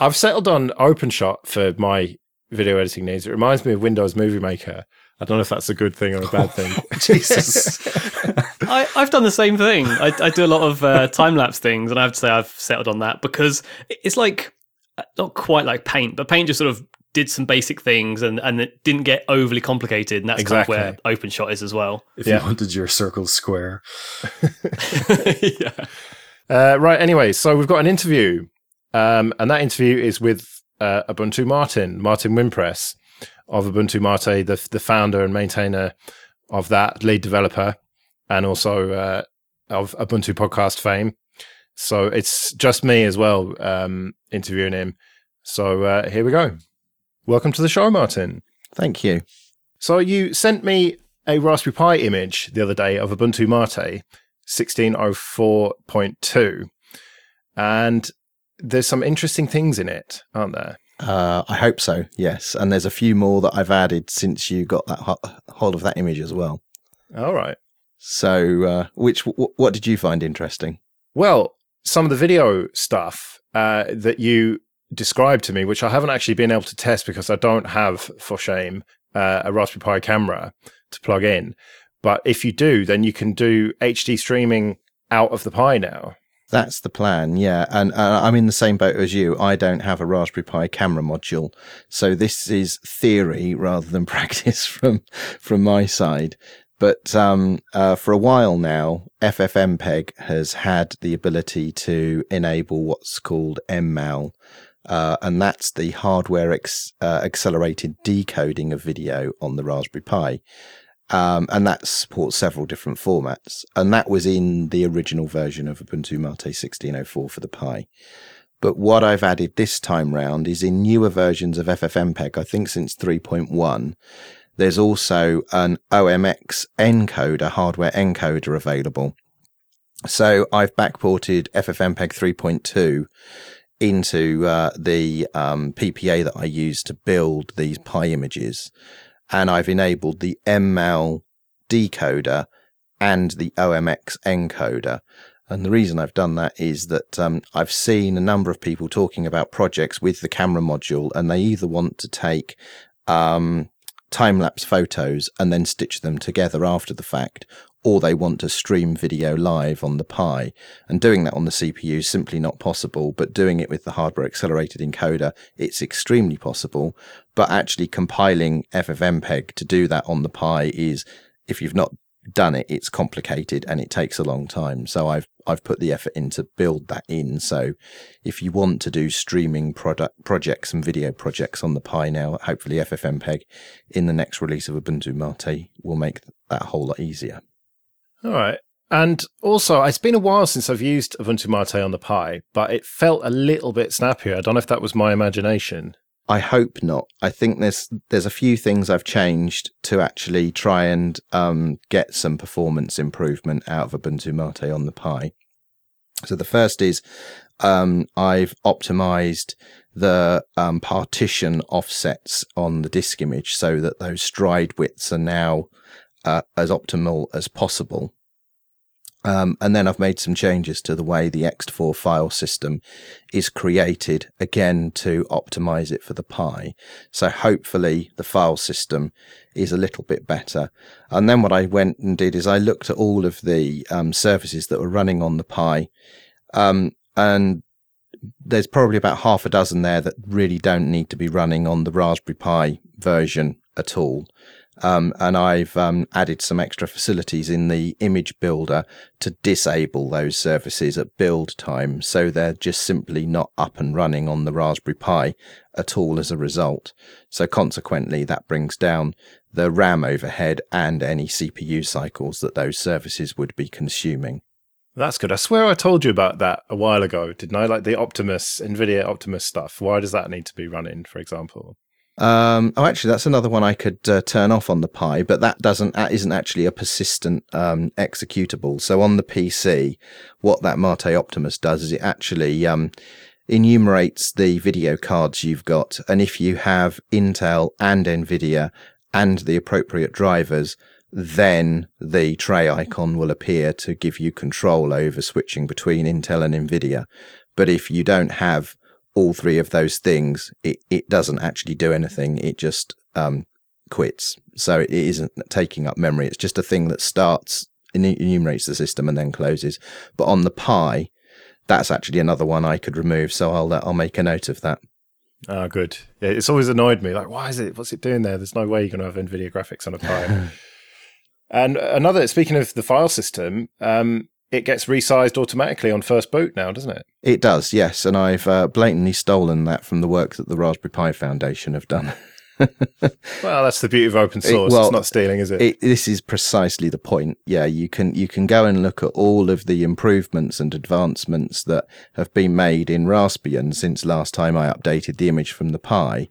Speaker 1: I've settled on OpenShot for my video editing needs. It reminds me of Windows Movie Maker. I don't know if that's a good thing or a bad thing.
Speaker 3: Jesus.
Speaker 2: I, I've done the same thing. I, I do a lot of uh, time lapse things, and I have to say I've settled on that because it's like uh, not quite like Paint, but Paint just sort of did some basic things and, and it didn't get overly complicated, and that's
Speaker 1: Exactly.
Speaker 2: kind of where OpenShot is as well.
Speaker 3: if
Speaker 1: Yeah.
Speaker 3: you wanted your circle square.
Speaker 2: yeah.
Speaker 1: Uh, right. Anyway, so we've got an interview, um, and that interview is with uh, Ubuntu Martin, Martin Wimpress of Ubuntu Mate, the the founder and maintainer of that, lead developer, and also uh, of Ubuntu podcast fame. So it's just me as well um, interviewing him. So uh, here we go. Welcome to the show, Martin.
Speaker 5: Thank you.
Speaker 1: So you sent me a Raspberry Pi image the other day of Ubuntu Mate 1604.2 and there's some interesting things in it, aren't there?
Speaker 5: Uh, I hope so. Yes, and there's a few more that I've added since you got that ho- hold of that image as well.
Speaker 1: All right.
Speaker 5: So, uh, which w- what did you find interesting?
Speaker 1: Well, some of the video stuff uh, that you described to me, which I haven't actually been able to test because I don't have, for shame, uh, a Raspberry Pi camera to plug in. But if you do, then you can do HD streaming out of the Pi now.
Speaker 5: That's the plan, yeah. And uh, I'm in the same boat as you. I don't have a Raspberry Pi camera module, so this is theory rather than practice from from my side. But um, uh, for a while now, FFmpeg has had the ability to enable what's called MMAL, uh, and that's the hardware ex- uh, accelerated decoding of video on the Raspberry Pi. Um, and that supports several different formats. And that was in the original version of Ubuntu Mate 1604 for the Pi. But what I've added this time round is in newer versions of FFmpeg, I think since 3.1, there's also an OMX encoder, hardware encoder available. So I've backported FFmpeg 3.2 into uh, the um, PPA that I use to build these Pi images and I've enabled the MMAL decoder and the OMX encoder. And the reason I've done that is that um, I've seen a number of people talking about projects with the camera module, and they either want to take um, time lapse photos and then stitch them together after the fact, or they want to stream video live on the Pi. And doing that on the CPU is simply not possible, but doing it with the hardware accelerated encoder, it's extremely possible. But actually compiling FFmpeg to do that on the Pi is, if you've not done it, it's complicated and it takes a long time. So I've I've put the effort in to build that in. So if you want to do streaming product projects and video projects on the Pi now, hopefully FFmpeg in the next release of Ubuntu Mate will make that a whole lot easier.
Speaker 1: All right. And also, it's been a while since I've used Ubuntu Mate on the Pi, but it felt a little bit snappier. I don't know if that was my imagination.
Speaker 5: I hope not. I think there's there's a few things I've changed to actually try and um, get some performance improvement out of Ubuntu Mate on the Pi. So the first is um, I've optimized the um, partition offsets on the disk image so that those stride widths are now uh, as optimal as possible. Um, and then I've made some changes to the way the Ext4 file system is created again to optimize it for the Pi. So hopefully the file system is a little bit better. And then what I went and did is I looked at all of the um, services that were running on the Pi. Um, and there's probably about half a dozen there that really don't need to be running on the Raspberry Pi version at all. Um, and I've um, added some extra facilities in the image builder to disable those services at build time. So they're just simply not up and running on the Raspberry Pi at all as a result. So consequently, that brings down the RAM overhead and any CPU cycles that those services would be consuming.
Speaker 1: That's good. I swear I told you about that a while ago, didn't I? Like the Optimus, NVIDIA Optimus stuff. Why does that need to be running, for example?
Speaker 5: Um, oh, actually, that's another one I could uh, turn off on the Pi, but that doesn't that isn't actually a persistent um, executable. So on the PC, what that Mate Optimus does is it actually um, enumerates the video cards you've got, and if you have Intel and NVIDIA and the appropriate drivers, then the tray icon will appear to give you control over switching between Intel and NVIDIA. But if you don't have all three of those things, it, it doesn't actually do anything. It just um, quits. So it isn't taking up memory. It's just a thing that starts, enumerates the system and then closes. But on the Pi, that's actually another one I could remove. So I'll, uh, I'll make a note of that.
Speaker 1: Oh, good. Yeah, it's always annoyed me. Like, why is it? What's it doing there? There's no way you're going to have NVIDIA graphics on a Pi. and another, speaking of the file system, um, it gets resized automatically on first boot now, doesn't it?
Speaker 5: It does, yes. And I've uh, blatantly stolen that from the work that the Raspberry Pi Foundation have done.
Speaker 1: well, that's the beauty of open source. It, well, it's not stealing, is it?
Speaker 5: it? This is precisely the point. Yeah, you can you can go and look at all of the improvements and advancements that have been made in Raspbian since last time I updated the image from the Pi,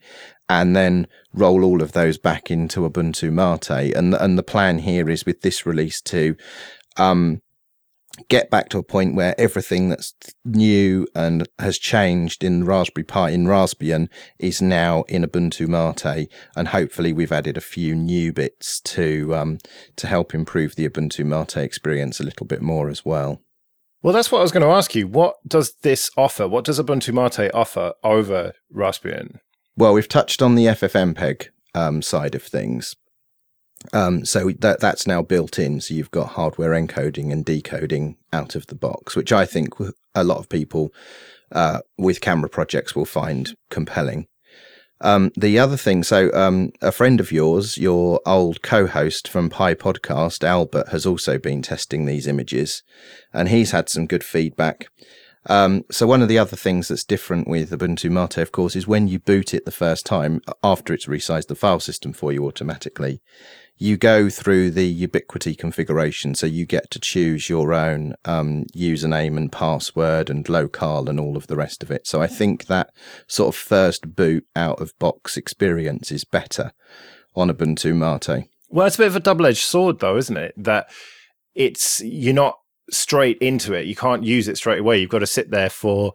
Speaker 5: and then roll all of those back into Ubuntu Mate. And and the plan here is with this release to um, get back to a point where everything that's new and has changed in Raspberry Pi in Raspbian is now in Ubuntu Mate, and hopefully we've added a few new bits to um, to help improve the Ubuntu Mate experience a little bit more as well.
Speaker 1: Well, that's what I was going to ask you. What does this offer? What does Ubuntu Mate offer over Raspbian?
Speaker 5: Well, we've touched on the FFmpeg um, side of things. Um, so that that's now built in. So you've got hardware encoding and decoding out of the box, which I think a lot of people uh, with camera projects will find compelling. Um, the other thing, so um, a friend of yours, your old co-host from Pi Podcast, Albert, has also been testing these images, and he's had some good feedback. Um, so one of the other things that's different with Ubuntu Mate, of course, is when you boot it the first time after it's resized the file system for you automatically you go through the ubiquity configuration. So you get to choose your own um, username and password and locale and all of the rest of it. So I think that sort of first boot out of box experience is better on Ubuntu Mate.
Speaker 1: Well, it's a bit of a double edged sword, though, isn't it? That it's you're not straight into it. You can't use it straight away. You've got to sit there for,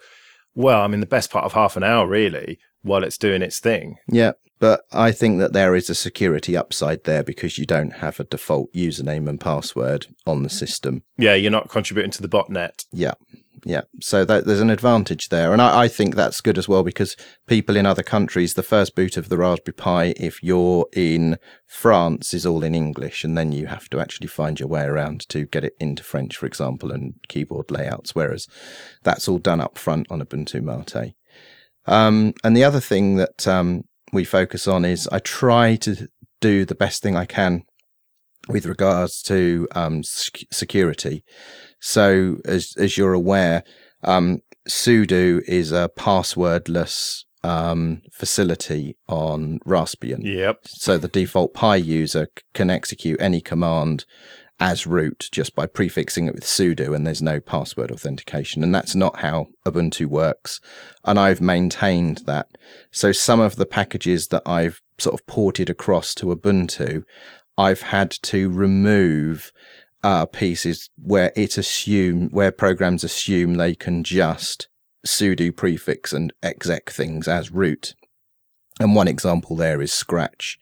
Speaker 1: well, I mean, the best part of half an hour, really, while it's doing its thing.
Speaker 5: Yeah. But I think that there is a security upside there because you don't have a default username and password on the mm. system.
Speaker 1: Yeah, you're not contributing to the botnet.
Speaker 5: Yeah. Yeah. So that, there's an advantage there. And I, I, think that's good as well because people in other countries, the first boot of the Raspberry Pi, if you're in France, is all in English. And then you have to actually find your way around to get it into French, for example, and keyboard layouts. Whereas that's all done up front on Ubuntu Mate. Um, and the other thing that um, we focus on is I try to do the best thing I can with regards to um, security. So, as as you're aware, um, sudo is a passwordless um, facility on Raspbian.
Speaker 1: Yep.
Speaker 5: So the default Pi user can execute any command as root just by prefixing it with sudo and there's no password authentication. And that's not how Ubuntu works. And I've maintained that. So some of the packages that I've sort of ported across to Ubuntu, I've had to remove uh, pieces where it assume where programs assume they can just sudo prefix and exec things as root. And one example there is Scratch,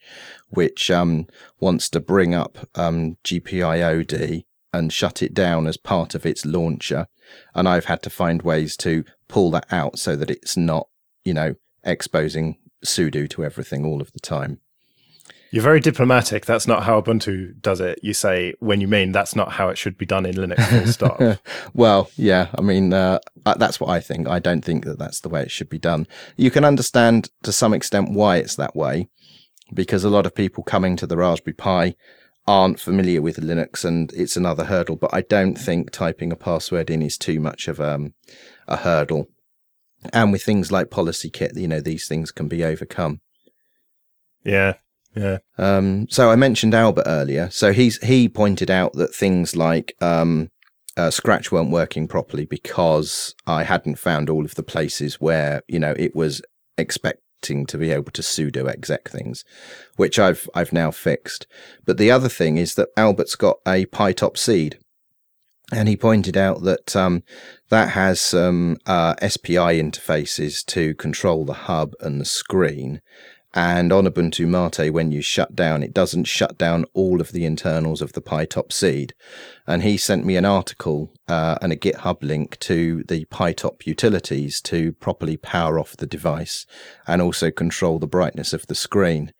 Speaker 5: which um, wants to bring up um, GPIOD and shut it down as part of its launcher. And I've had to find ways to pull that out so that it's not, you know, exposing sudo to everything all of the time.
Speaker 1: You're very diplomatic. That's not how Ubuntu does it. You say when you mean that's not how it should be done in Linux. Full stop.
Speaker 5: well, yeah. I mean, uh, that's what I think. I don't think that that's the way it should be done. You can understand to some extent why it's that way, because a lot of people coming to the Raspberry Pi aren't familiar with Linux and it's another hurdle. But I don't think typing a password in is too much of um, a hurdle. And with things like PolicyKit, you know, these things can be overcome.
Speaker 1: Yeah, yeah.
Speaker 5: Um, so I mentioned Albert earlier. So he's he pointed out that things like um, uh, Scratch weren't working properly because I hadn't found all of the places where you know it was expecting to be able to sudo exec things, which I've I've now fixed. But the other thing is that Albert's got a pi-topCEED, and he pointed out that um, that has some uh, SPI interfaces to control the hub and the screen. And on Ubuntu Mate, when you shut down, it doesn't shut down all of the internals of the pi-topCEED. And he sent me an article uh, and a GitHub link to the pi-top utilities to properly power off the device and also control the brightness of the screen.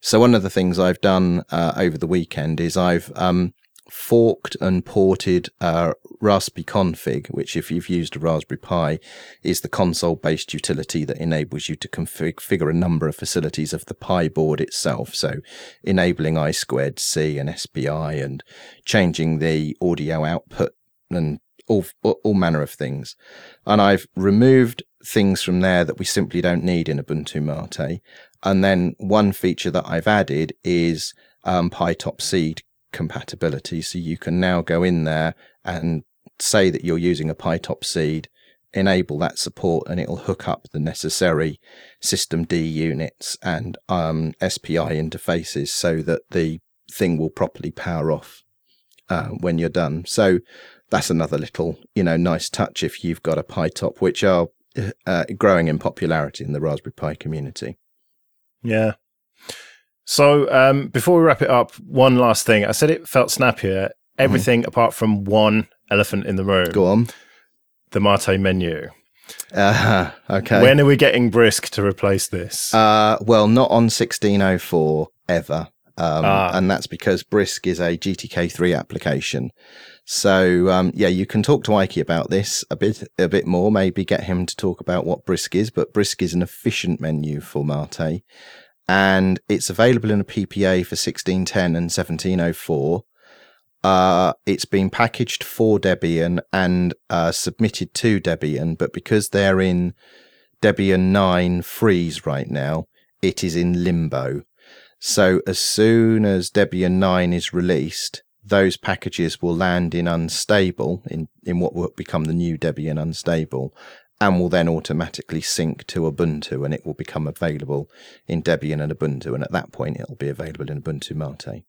Speaker 5: So one of the things I've done uh, over the weekend is I've um, forked and ported uh, raspi-config, which, if you've used a Raspberry Pi, is the console based utility that enables you to configure a number of facilities of the Pi board itself. So, enabling I squared C and SPI and changing the audio output and all, all manner of things. And I've removed things from there that we simply don't need in Ubuntu Mate. And then one feature that I've added is um, pi-topCEED compatibility. So you can now go in there and say that you're using a pi-topCEED, enable that support, and it'll hook up the necessary systemd units and um, SPI interfaces so that the thing will properly power off uh, when you're done. So that's another little, you know, nice touch if you've got a pi-top, which are uh, growing in popularity in the Raspberry Pi community.
Speaker 1: Yeah, so um, before we wrap it up, one last thing. I said it felt snappier. Everything mm-hmm. apart from one elephant in the room.
Speaker 5: Go on.
Speaker 1: The Mate menu.
Speaker 5: Uh, okay.
Speaker 1: When are we getting Brisk to replace this?
Speaker 5: Uh, well, not on 1604 ever. Um, ah. And that's because Brisk is a GTK3 application. So um, yeah, you can talk to Ike about this a bit, a bit more. Maybe get him to talk about what Brisk is. But Brisk is an efficient menu for Mate and it's available in a PPA for 1610 and 1704. Uh, it's been packaged for Debian and uh, submitted to Debian, but because they're in Debian 9 freeze right now, it is in limbo. So as soon as Debian 9 is released, those packages will land in unstable, in, in what will become the new Debian unstable, and will then automatically sync to Ubuntu and it will become available in Debian and Ubuntu. And at that point, it'll be available in Ubuntu Mate.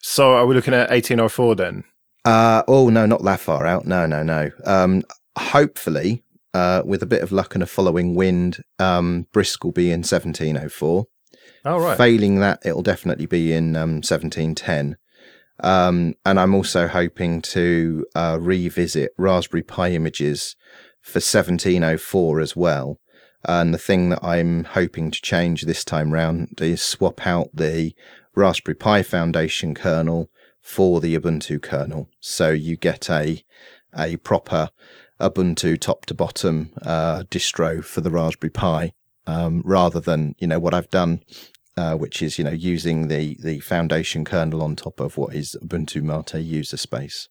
Speaker 1: So are we looking at 1804 then?
Speaker 5: Uh, oh, no, not that far out. No, no, no. Um, hopefully, uh, with a bit of luck and a following wind, um, Brisk will be in 1704.
Speaker 1: Oh, right.
Speaker 5: Failing that, it'll definitely be in um, 1710. Um, and I'm also hoping to uh, revisit Raspberry Pi images for 1704 as well. And the thing that I'm hoping to change this time round is swap out the Raspberry Pi Foundation kernel for the Ubuntu kernel. So you get a, a proper Ubuntu top to bottom uh, distro for the Raspberry Pi, um, rather than, you know, what I've done uh, which is you know using the the foundation kernel on top of what is Ubuntu Mate user space.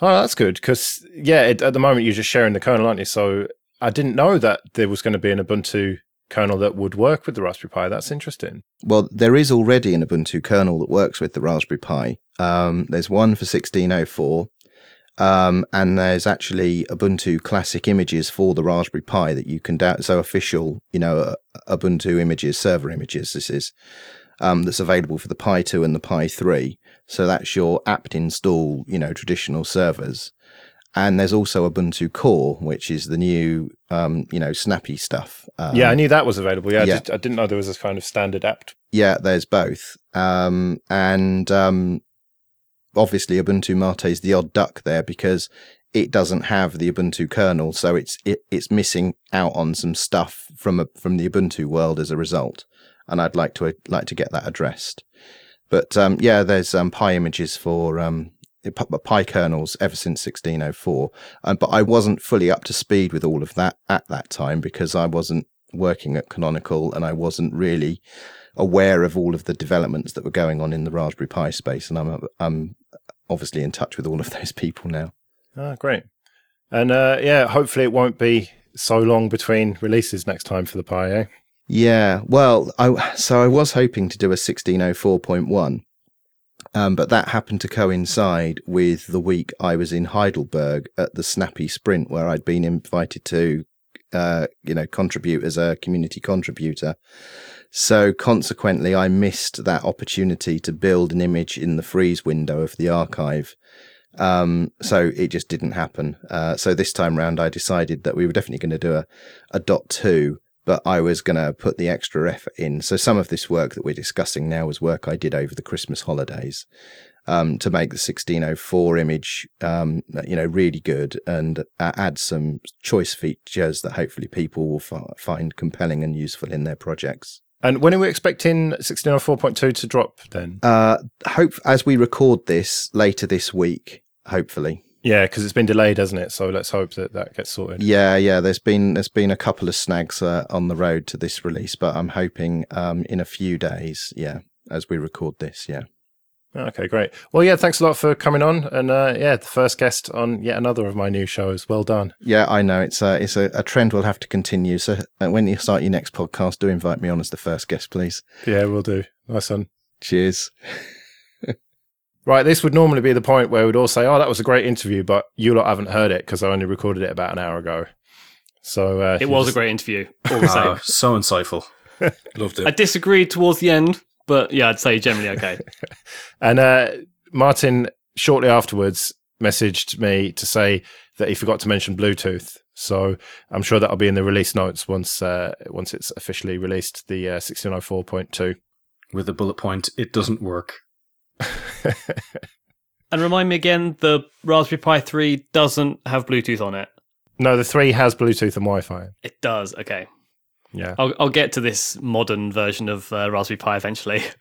Speaker 1: Oh, that's good because yeah, it, at the moment you're just sharing the kernel, aren't you? So I didn't know that there was going to be an Ubuntu kernel that would work with the Raspberry Pi. That's interesting.
Speaker 5: Well, there is already an Ubuntu kernel that works with the Raspberry Pi. Um, there's one for 1604, um, and there's actually Ubuntu classic images for the Raspberry Pi that you can download. So official, you know, uh, Ubuntu images, server images. This is um, that's available for the Pi 2 and the Pi 3. So that's your apt install, you know, traditional servers. And there's also Ubuntu Core, which is the new, um, you know, snappy stuff.
Speaker 1: Um, yeah, I knew that was available. Yeah, yeah. I, just, I, didn't know there was this kind of standard apt.
Speaker 5: Yeah, there's both. Um, and um, obviously, Ubuntu Mate is the odd duck there because it doesn't have the Ubuntu kernel, so it's it, it's missing out on some stuff from a, from the Ubuntu world as a result. And I'd like to like to get that addressed. But um, yeah, there's um, Pi images for um, Pi kernels ever since 1604. Um, but I wasn't fully up to speed with all of that at that time because I wasn't working at Canonical and I wasn't really aware of all of the developments that were going on in the Raspberry Pi space, and I'm I'm obviously in touch with all of those people now.
Speaker 1: Ah, great. And uh, yeah, hopefully it won't be so long between releases next time for the Pi. Eh?
Speaker 5: Yeah, well, I so I was hoping to do a 1604.1, um, but that happened to coincide with the week I was in Heidelberg at the Snappy Sprint, where I'd been invited to, uh, you know, contribute as a community contributor. So consequently, I missed that opportunity to build an image in the freeze window of the archive. Um, so it just didn't happen. Uh, so this time round, I decided that we were definitely going to do a, a dot two, but I was going to put the extra effort in. So some of this work that we're discussing now was work I did over the Christmas holidays. Um, to make the 1604 image, um, you know, really good and uh, add some choice features that hopefully people will f- find compelling and useful in their projects.
Speaker 1: And when are we expecting 1604.2 to drop then?
Speaker 5: Uh, hope as we record this later this week, hopefully.
Speaker 1: Yeah, because it's been delayed, hasn't it? So let's hope that that gets sorted.
Speaker 5: Yeah, yeah. There's been there's been a couple of snags uh, on the road to this release, but I'm hoping um, in a few days. Yeah, as we record this. Yeah.
Speaker 1: Okay, great. Well, yeah, thanks a lot for coming on, and uh, yeah, the first guest on yet another of my new shows. Well done.
Speaker 5: Yeah, I know it's a it's a, a trend we'll have to continue. So uh, when you start your next podcast, do invite me on as the first guest, please.
Speaker 1: Yeah, we'll do. Nice one.
Speaker 5: Cheers.
Speaker 1: Right, this would normally be the point where we'd all say, "Oh, that was a great interview," but you lot haven't heard it because I only recorded it about an hour ago. So uh,
Speaker 2: it was just... a great interview. All the same.
Speaker 3: Oh, so insightful. Loved it.
Speaker 2: I disagreed towards the end, but yeah, I'd say generally okay.
Speaker 1: and uh, Martin shortly afterwards messaged me to say that he forgot to mention Bluetooth. So I'm sure that'll be in the release notes once uh, once it's officially released, the uh, 1604.2.
Speaker 3: With a bullet point, it doesn't work.
Speaker 2: and remind me again, the Raspberry Pi 3 doesn't have Bluetooth on it.
Speaker 1: No, the 3 has Bluetooth and Wi Fi.
Speaker 2: It does, okay.
Speaker 1: Yeah.
Speaker 2: I'll, I'll get to this modern version of uh, Raspberry Pi eventually.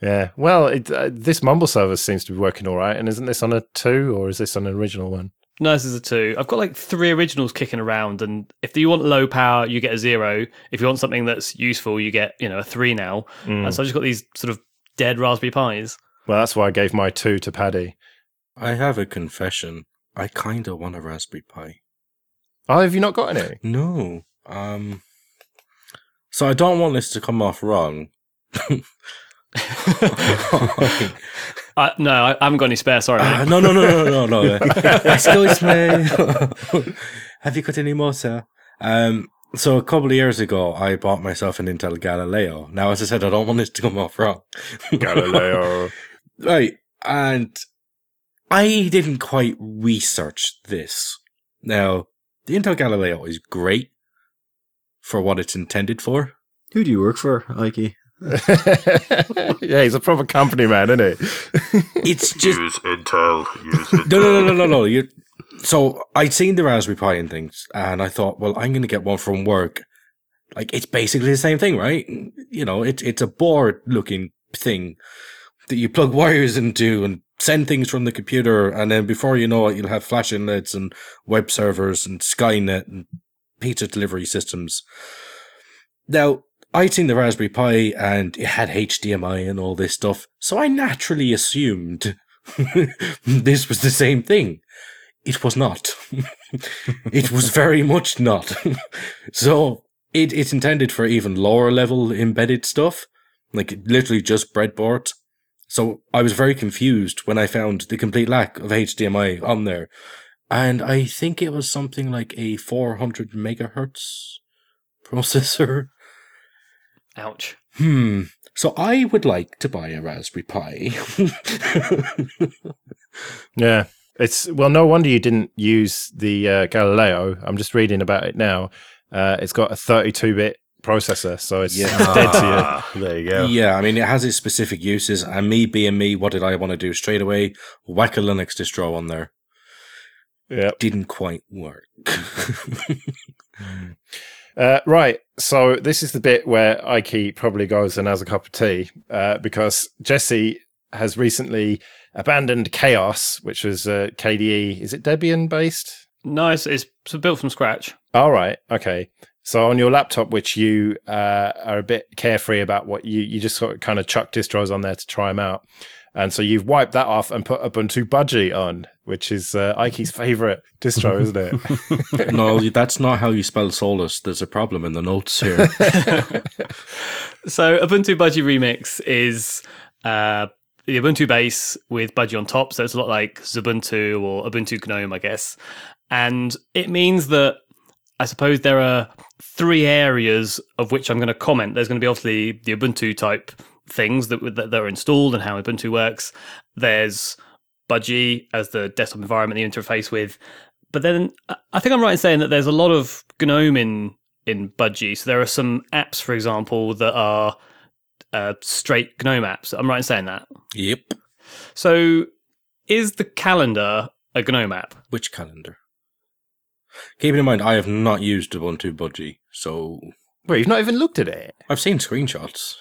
Speaker 1: Yeah. Well, it, uh, this Mumble server seems to be working all right. And isn't this on a 2 or is this on an original one?
Speaker 2: No, this is a 2. I've got like three originals kicking around. And if you want low power, you get a 0. If you want something that's useful, you get, you know, a 3 now. Mm. And so I've just got these sort of dead Raspberry Pis.
Speaker 1: Well, that's why I gave my 2 to Paddy.
Speaker 4: I have a confession. I kind of want a Raspberry Pi.
Speaker 1: Oh, have you not got any?
Speaker 4: No. Um, so I don't want this to come off wrong.
Speaker 2: uh, no, I haven't got any spare. Sorry.
Speaker 4: Uh, no, no, no, no, no, no. Excuse me. Have you got any more, sir? Um, so a couple of years ago, I bought myself an Intel Galileo. Now, as I said, I don't want this to come off wrong.
Speaker 1: Galileo.
Speaker 4: Right. And I didn't quite research this. Now, the Intel Galileo is great for what it's intended for.
Speaker 3: Who do you work for, Ike?
Speaker 1: yeah, he's a proper company man, isn't he?
Speaker 4: it's just
Speaker 6: use Intel. Use Intel.
Speaker 4: no, no, no, no, no, no. You, so I'd seen the Raspberry Pi and things, and I thought, well, I'm going to get one from work. Like it's basically the same thing, right? You know, it's it's a board looking thing that you plug wires into and send things from the computer, and then before you know it, you'll have flash inlets and web servers and Skynet and pizza delivery systems. Now, I'd seen the Raspberry Pi and it had HDMI and all this stuff, so I naturally assumed this was the same thing. It was not. it was very much not. so it, it's intended for even lower level embedded stuff, like literally just breadboards. So I was very confused when I found the complete lack of HDMI on there. And I think it was something like a 400 megahertz processor.
Speaker 2: Ouch.
Speaker 4: Hmm. So I would like to buy a Raspberry Pi.
Speaker 1: yeah. It's well, no wonder you didn't use the uh, Galileo. I'm just reading about it now. Uh, it's got a 32 bit processor, so it's, yeah. dead to you.
Speaker 3: Ah, there you go.
Speaker 4: Yeah, I mean, it has its specific uses. And me being me, what did I want to do straight away? Whack a Linux distro on there.
Speaker 1: Yeah,
Speaker 4: didn't quite work.
Speaker 1: Uh, right. So this is the bit where Ike probably goes and has a cup of tea uh, because Jesse has recently abandoned KaOS, which was uh, KDE. Is it Debian based?
Speaker 2: No, it's, it's built from scratch.
Speaker 1: All right. Okay. So on your laptop, which you uh, are a bit carefree about what you you just sort of kind of chuck distros on there to try them out, and so you've wiped that off and put Ubuntu Budgie on, which is uh, Ikey's favorite distro, isn't it?
Speaker 4: no, that's not how you spell Solus. There's a problem in the notes here.
Speaker 2: so Ubuntu Budgie Remix is uh, the Ubuntu base with Budgie on top. So it's a lot like Xubuntu or Ubuntu GNOME, I guess. And it means that I suppose there are three areas of which I'm going to comment. There's going to be obviously the Ubuntu type things that, that, are installed and how Ubuntu works. There's Budgie as the desktop environment you interface with. But then I think I'm right in saying that there's a lot of GNOME in, in Budgie. So there are some apps, for example, that are uh, straight GNOME apps. I'm right in saying that.
Speaker 4: Yep.
Speaker 2: So is the calendar a GNOME app?
Speaker 4: Which calendar? Keeping in mind, I have not used Ubuntu Budgie, so
Speaker 1: Wait, you've not even looked at it?
Speaker 4: I've seen screenshots.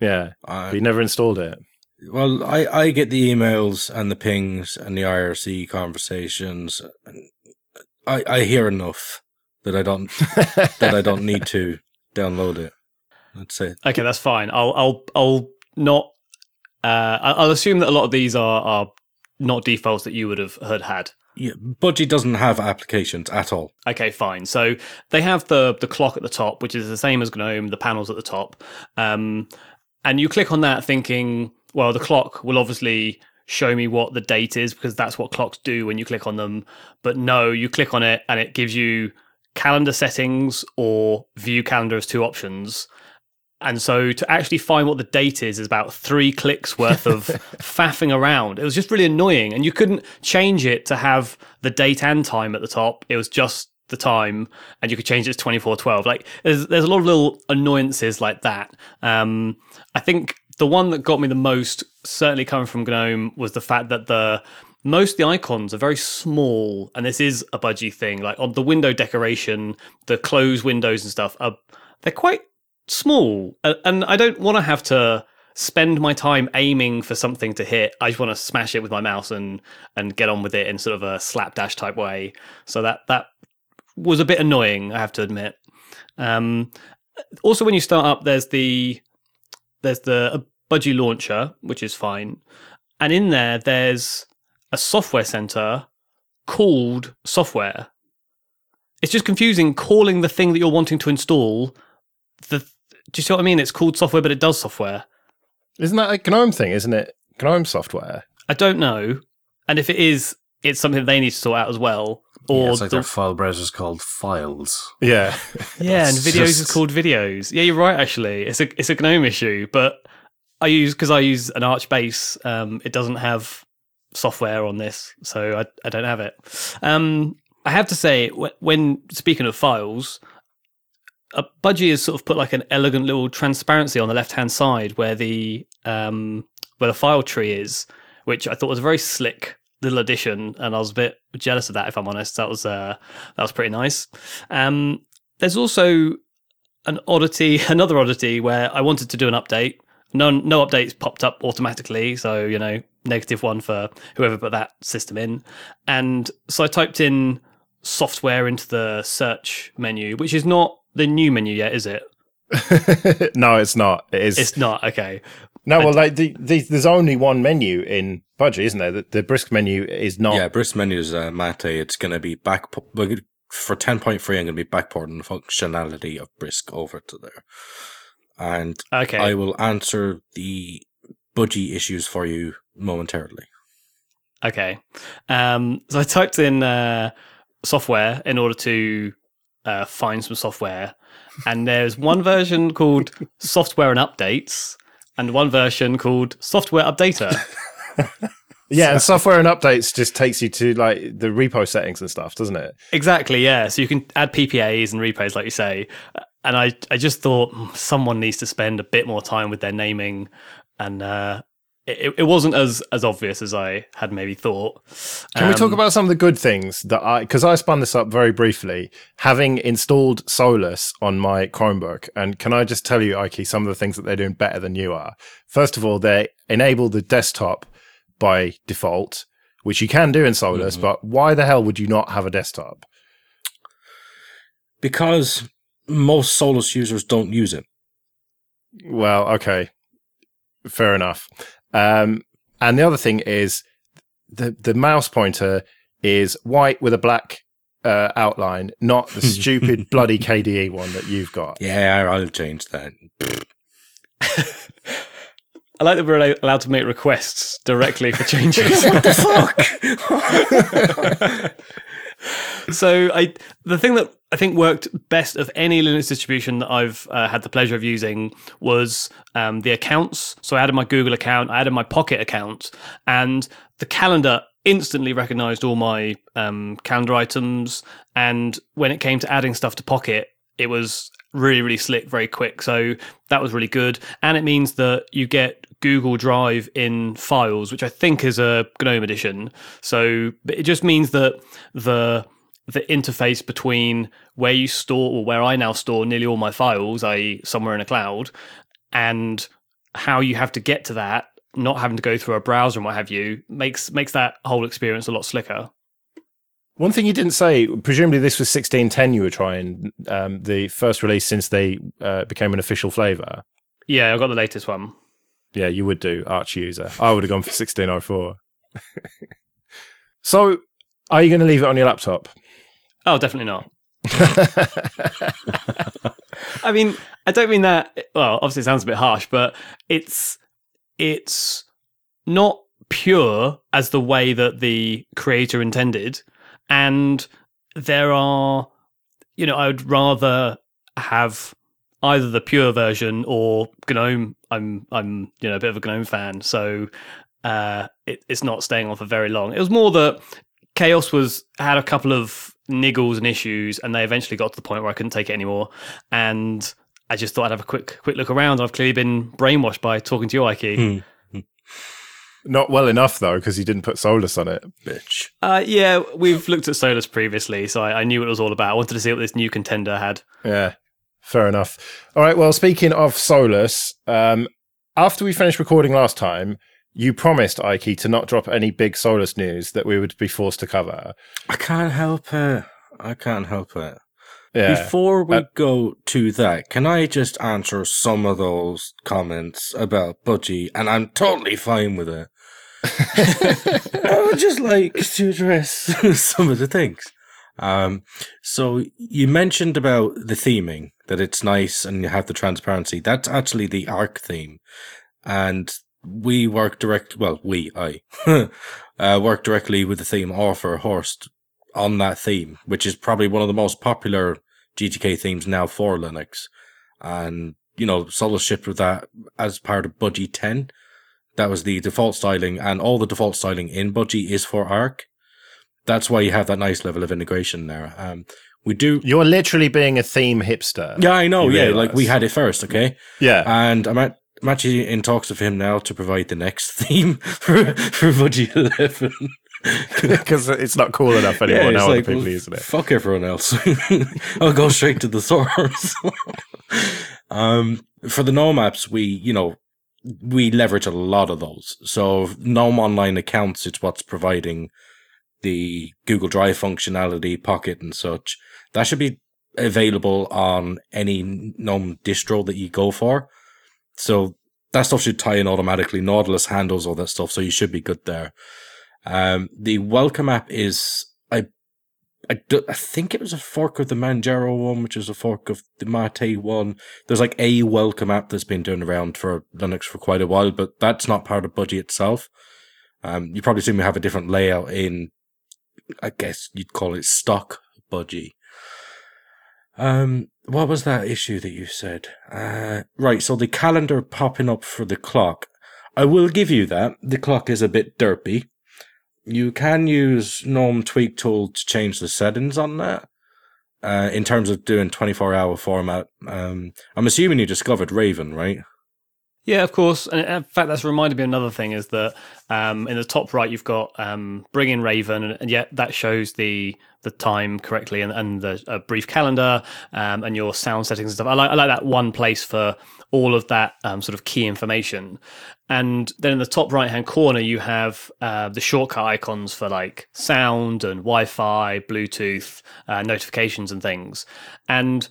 Speaker 1: Yeah,
Speaker 4: I,
Speaker 1: but you never installed it.
Speaker 4: well, I, I get the emails and the pings and the IRC conversations. And I I hear enough that I don't that I don't need to download it. That's it.
Speaker 2: Okay, that's fine. I'll I'll I'll not. Uh, I- I'll assume that a lot of these are are not defaults that you would have had had.
Speaker 4: Yeah, Budgie doesn't have applications at all.
Speaker 2: Okay, fine. So they have the the clock at the top, which is the same as GNOME. The panels at the top, um, and you click on that, thinking, well, the clock will obviously show me what the date is because that's what clocks do when you click on them. But no, you click on it and it gives you calendar settings or view calendar as two options. And so to actually find what the date is is about three clicks worth of faffing around. It was just really annoying. And you couldn't change it to have the date and time at the top. It was just the time and you could change it to 2412. Like there's there's a lot of little annoyances like that. Um I think the one that got me the most, certainly coming from GNOME, was the fact that the most of the icons are very small, and this is a budgie thing. Like on the window decoration, the closed windows and stuff are they're quite small, and I don't want to have to spend my time aiming for something to hit. I just want to smash it with my mouse and and get on with it in sort of a slapdash type way. So that that was a bit annoying, I have to admit. Um, also, when you start up, there's the there's the uh, budgie launcher, which is fine, and in there there's a software center called software. It's just confusing calling the thing that you're wanting to install the. Do you see what I mean? It's called software, but it does software.
Speaker 1: Isn't that a GNOME thing? Isn't it GNOME software?
Speaker 2: I don't know, and if it is, it's something they need to sort out as well. Or
Speaker 3: yeah, it's like
Speaker 2: the-
Speaker 3: their file browser is called Files.
Speaker 1: Yeah.
Speaker 2: Yeah, and videos
Speaker 3: just-
Speaker 2: is called videos. Yeah, you're right. Actually, it's a it's a GNOME issue, but I use because I use an Arch base. Um, it doesn't have software on this, so I I don't have it. Um, I have to say, when speaking of files, uh, Budgie has sort of put like an elegant little transparency on the left hand side where the um where the file tree is, which I thought was a very slick little addition, and I was a bit jealous of that. If I'm honest, that was uh that was pretty nice. Um, there's also an oddity, another oddity where I wanted to do an update. No, no updates popped up automatically, so you know, negative one for whoever put that system in. And so I typed in software into the search menu, which is not the new menu yet, is it?
Speaker 1: no, it's not. It is.
Speaker 2: It's not. Okay.
Speaker 1: no, well, like the, the, there's only one menu in Budgie, isn't there? The, the brisk menu is not.
Speaker 4: Yeah, Brisk Menu's uh, Mate. It's going to be back for ten point three. I'm going to be backporting the functionality of Brisk over to there, and
Speaker 2: Okay.
Speaker 4: I will answer the budgie issues for you momentarily.
Speaker 2: Okay. Um, so I typed in uh, software in order to uh, find some software, and there's one version called Software and Updates, and one version called Software Updater.
Speaker 1: Yeah, and software and updates just takes you to like the repo settings and stuff, doesn't it?
Speaker 2: exactly. Yeah. So you can add PPAs and repos, like you say. And I, I just thought "Hmm, someone needs to spend a bit more time with their naming, and uh, it, it wasn't as as obvious as I had maybe thought.
Speaker 1: Can we talk
Speaker 2: Um,
Speaker 1: about some of the good things that I, because I spun this up very briefly, having installed Solus on my Chromebook. And can I just tell you, Ike, some of the things that they're doing better than you are? First of all, they enable the desktop by default, which you can do in Solus,
Speaker 4: Mhm.
Speaker 1: but why the hell would you not have a desktop?
Speaker 4: Because most Solus users don't use it.
Speaker 1: Well, okay, fair enough. Um, and the other thing is the the mouse pointer is white with a black uh, outline, not the stupid bloody KDE one that you've got.
Speaker 4: Yeah, I'll change that.
Speaker 2: I like that we're allowed to make requests directly for changes.
Speaker 4: what the fuck?
Speaker 2: So I the thing that I think worked best of any Linux distribution that I've uh, had the pleasure of using was um, the accounts. So I added my Google account, I added my Pocket account, and the calendar instantly recognized all my um, calendar items. And when it came to adding stuff to Pocket, it was really really slick, very quick. So that was really good, and it means that you get Google Drive in files, which I think is a GNOME edition. So it just means that the the interface between where you store or where I now store nearly all my files, i.e., somewhere in a cloud, and how you have to get to that, not having to go through a browser and what have you, makes makes that whole experience a lot slicker.
Speaker 1: One thing you didn't say, presumably this was 1610 you were trying, um, the first release since they uh, became an official flavor.
Speaker 2: Yeah, I got the latest one.
Speaker 1: Yeah, you would do Arch user. I would have gone for 1604. so, are you going to leave it on your laptop?
Speaker 2: Oh, definitely not. I mean, I don't mean that. Well, obviously, it sounds a bit harsh, but it's it's not pure as the way that the creator intended, and there are, you know, I would rather have either the pure version or GNOME. I'm I'm you know a bit of a GNOME fan, so uh, it, it's not staying on for very long. It was more that KaOS was had a couple of niggles and issues, and they eventually got to the point where I couldn't take it anymore. And I just thought I'd have a quick quick look around. I've clearly been brainwashed by talking to you, Ike.
Speaker 4: Hmm,
Speaker 1: Not well enough, though, because you didn't put Solus on it.
Speaker 4: bitch.
Speaker 2: Uh, yeah, we've looked at Solus previously, so I, I knew what it was all about. I wanted to see what this new contender had.
Speaker 1: Yeah, fair enough. All right, well, speaking of Solus, um, after we finished recording last time, you promised, Ike, to not drop any big Solus news that we would be forced to cover.
Speaker 4: I can't help it. I can't help it.
Speaker 1: Yeah.
Speaker 4: Before we
Speaker 1: Uh,
Speaker 4: go to that, can I just answer some of those comments about Budgie? And I'm totally fine with it. I would just like to address some of the things. Um, so you mentioned about the theming that it's nice and you have the transparency. That's actually the arc theme, and we work direct. Well, we I uh, work directly with the theme author Horst on that theme, which is probably one of the most popular GTK themes now for Linux. And, you know, Solus shipped with that as part of Budgie 10. That was the default styling, and all the default styling in Budgie is for Arc. That's why you have that nice level of integration there. Um, we do.
Speaker 1: You're literally being a theme hipster.
Speaker 4: Yeah, I know.
Speaker 1: You
Speaker 4: Yeah,
Speaker 1: realise.
Speaker 4: like we had it first, okay?
Speaker 1: Yeah.
Speaker 4: And I'm, at, I'm actually in talks with him now to provide the next theme for, for Budgie 11.
Speaker 1: Because it's not cool enough anymore.
Speaker 4: it's
Speaker 1: now
Speaker 4: like,
Speaker 1: people
Speaker 4: well,
Speaker 1: using it.
Speaker 4: Fuck everyone else. I'll go straight to the source. um, for the GNOME apps, we, you know, we leverage a lot of those. So GNOME Online accounts, it's what's providing the Google Drive functionality, Pocket and such. That should be available on any GNOME distro that you go for. So that stuff should tie in automatically. Nautilus handles all that stuff, so you should be good there. Um, the welcome app is I, I, do, I think it was a fork of the Manjaro one, which is a fork of the Mate one. There's like a welcome app that's been doing around for Linux for quite a while, but that's not part of Budgie itself. Um, you probably see me have a different layout in, I guess you'd call it stock Budgie. Um, what was that issue that you said? Uh, right. So the calendar popping up for the clock. I will give you that. The clock is a bit derpy. You can use GNOME Tweak Tool to change the settings on that. Uh, in terms of doing 24 hour format. Um, I'm assuming you discovered Raven, right?
Speaker 2: Yeah, of course. And in fact, that's reminded me another thing is that um, in the top right, you've got um, bring in Raven, and, and yet that shows the the time correctly and, and the brief calendar um, and your sound settings and stuff. I like, I like that one place for all of that um, sort of key information. And then in the top right hand corner, you have uh, the shortcut icons for like sound and Wi Fi, Bluetooth, uh, notifications, and things. And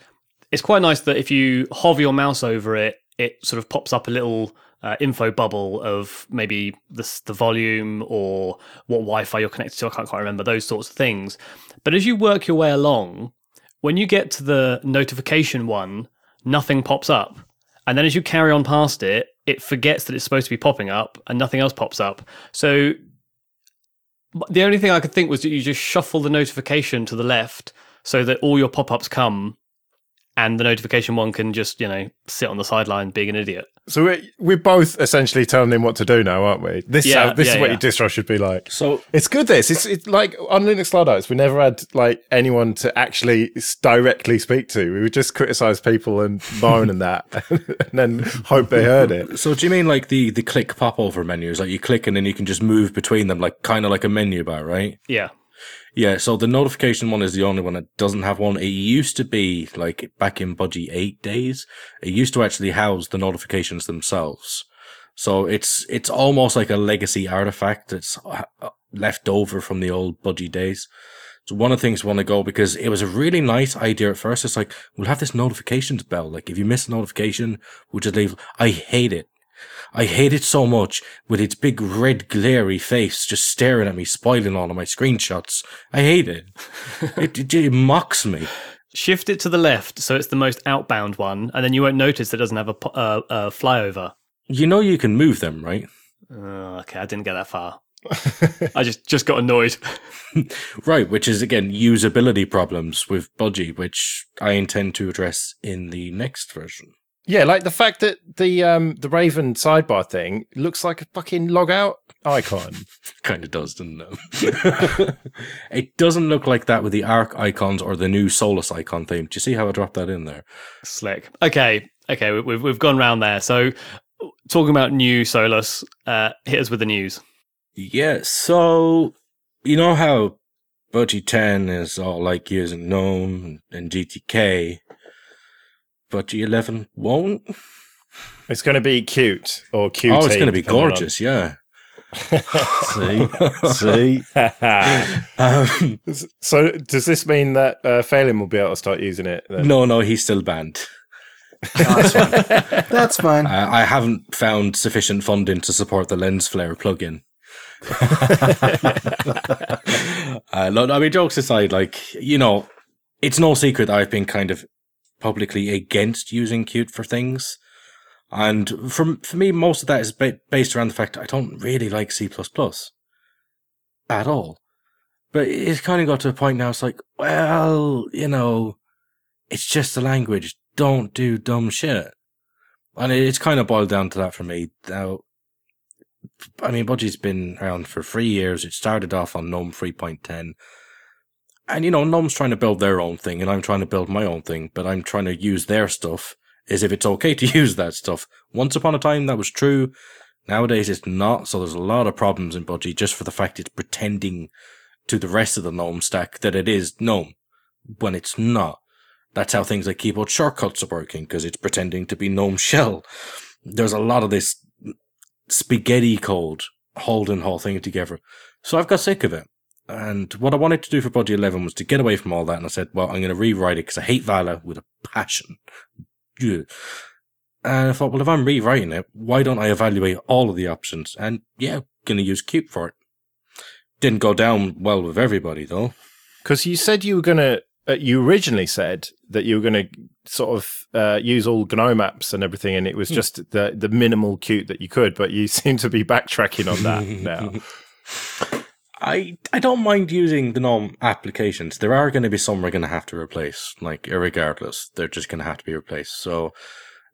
Speaker 2: it's quite nice that if you hover your mouse over it, it sort of pops up a little uh, info bubble of maybe the, the volume or what Wi-Fi you're connected to. I can't quite remember those sorts of things. But as you work your way along, when you get to the notification one, nothing pops up. And then as you carry on past it, it forgets that it's supposed to be popping up and nothing else pops up. So the only thing I could think was that you just shuffle the notification to the left so that all your pop ups come and the notification one can just you know sit on the sideline being an idiot.
Speaker 1: So we're, we're both essentially telling him what to do now, aren't we? This
Speaker 2: Yeah,
Speaker 1: uh, this
Speaker 2: yeah,
Speaker 1: is what
Speaker 2: yeah.
Speaker 1: your distro should be like.
Speaker 4: So
Speaker 1: It's good. This it's it's like on Linux Luddites. We never had like anyone to actually directly speak to. We would just criticize people and moan and that, and then hope they heard it.
Speaker 4: So do you mean like the the click pop over menus? Like you click and then you can just move between them, like kind of like a menu bar, right?
Speaker 2: Yeah,
Speaker 4: Yeah. So the notification one is the only one that doesn't have one. It used to be like back in Budgie eight days. It used to actually house the notifications themselves. So it's it's almost like a legacy artifact that's uh, left over from the old Budgie days. So one of the things we want to go because it was a really nice idea at first. It's like we'll have this notifications bell. Like if you miss a notification, we'll just leave. I hate it. I hate it so much with its big red glary face just staring at me, spoiling all of my screenshots. I hate it. it, it, it mocks me.
Speaker 2: shift it to the left so it's the most outbound one, and then you won't notice it doesn't have a, uh, a flyover.
Speaker 4: You know you can move them, right?
Speaker 2: Uh, okay, I didn't get that far. I just just got annoyed.
Speaker 4: Right, which is again usability problems with Budgie, which I intend to address in the next version.
Speaker 1: Yeah, like the fact that the um the Raven sidebar thing looks like a fucking log out icon.
Speaker 4: Kind of does, doesn't it? it doesn't look like that with the arc icons or the new Solus icon theme. Do you see how I dropped that in there?
Speaker 2: Slick. Okay, okay, we- we've we've gone round there. So, talking about new Solus, uh, hit us with the news.
Speaker 4: Yeah, so you know how Budgie 10 is all like using GNOME and GTK, Budgie 11 won't?
Speaker 1: It's going to be cute or cute.
Speaker 4: oh, it's going to be gorgeous, yeah.
Speaker 5: See, see.
Speaker 4: Um,
Speaker 1: so does this mean that uh, Phelim will be able to start using it? Then?
Speaker 4: no, no, he's still banned.
Speaker 5: That's fine. That's fine.
Speaker 4: Uh, I haven't found sufficient funding to support the lens flare plugin. uh, no, I mean, jokes aside, like, you know, it's no secret I've been kind of publicly against using Qt for things. And for, for me, most of that is ba- based around the fact I don't really like C at all. But it's kind of got to a point now, it's like, well, you know, it's just a language. Don't do dumb shit. And it's kind of boiled down to that for me. Now, I mean, Budgie's been around for three years. It started off on GNOME 3.10. And, you know, GNOME's trying to build their own thing, and I'm trying to build my own thing, but I'm trying to use their stuff as if it's okay to use that stuff. Once upon a time, that was true. Nowadays, it's not. So there's a lot of problems in Budgie just for the fact it's pretending to the rest of the GNOME stack that it is GNOME when it's not. That's how things like keyboard shortcuts are working because it's pretending to be GNOME shell. There's a lot of this spaghetti code holding whole thing together. So I've got sick of it. And what I wanted to do for Budgie 11 was to get away from all that. And I said, well, I'm going to rewrite it because I hate Vala with a passion. Yeah. And I thought, well, if I'm rewriting it, why don't I evaluate all of the options? And yeah, going to use Qt for it. Didn't go down well with everybody though.
Speaker 1: Because you said you were going to. Uh, you originally said that you were going to sort of uh, use all GNOME apps and everything, and it was just the the minimal Qt that you could. But you seem to be backtracking on that now.
Speaker 4: I I don't mind using the GNOME applications. There are going to be some we're going to have to replace, like regardless, they're just going to have to be replaced. So,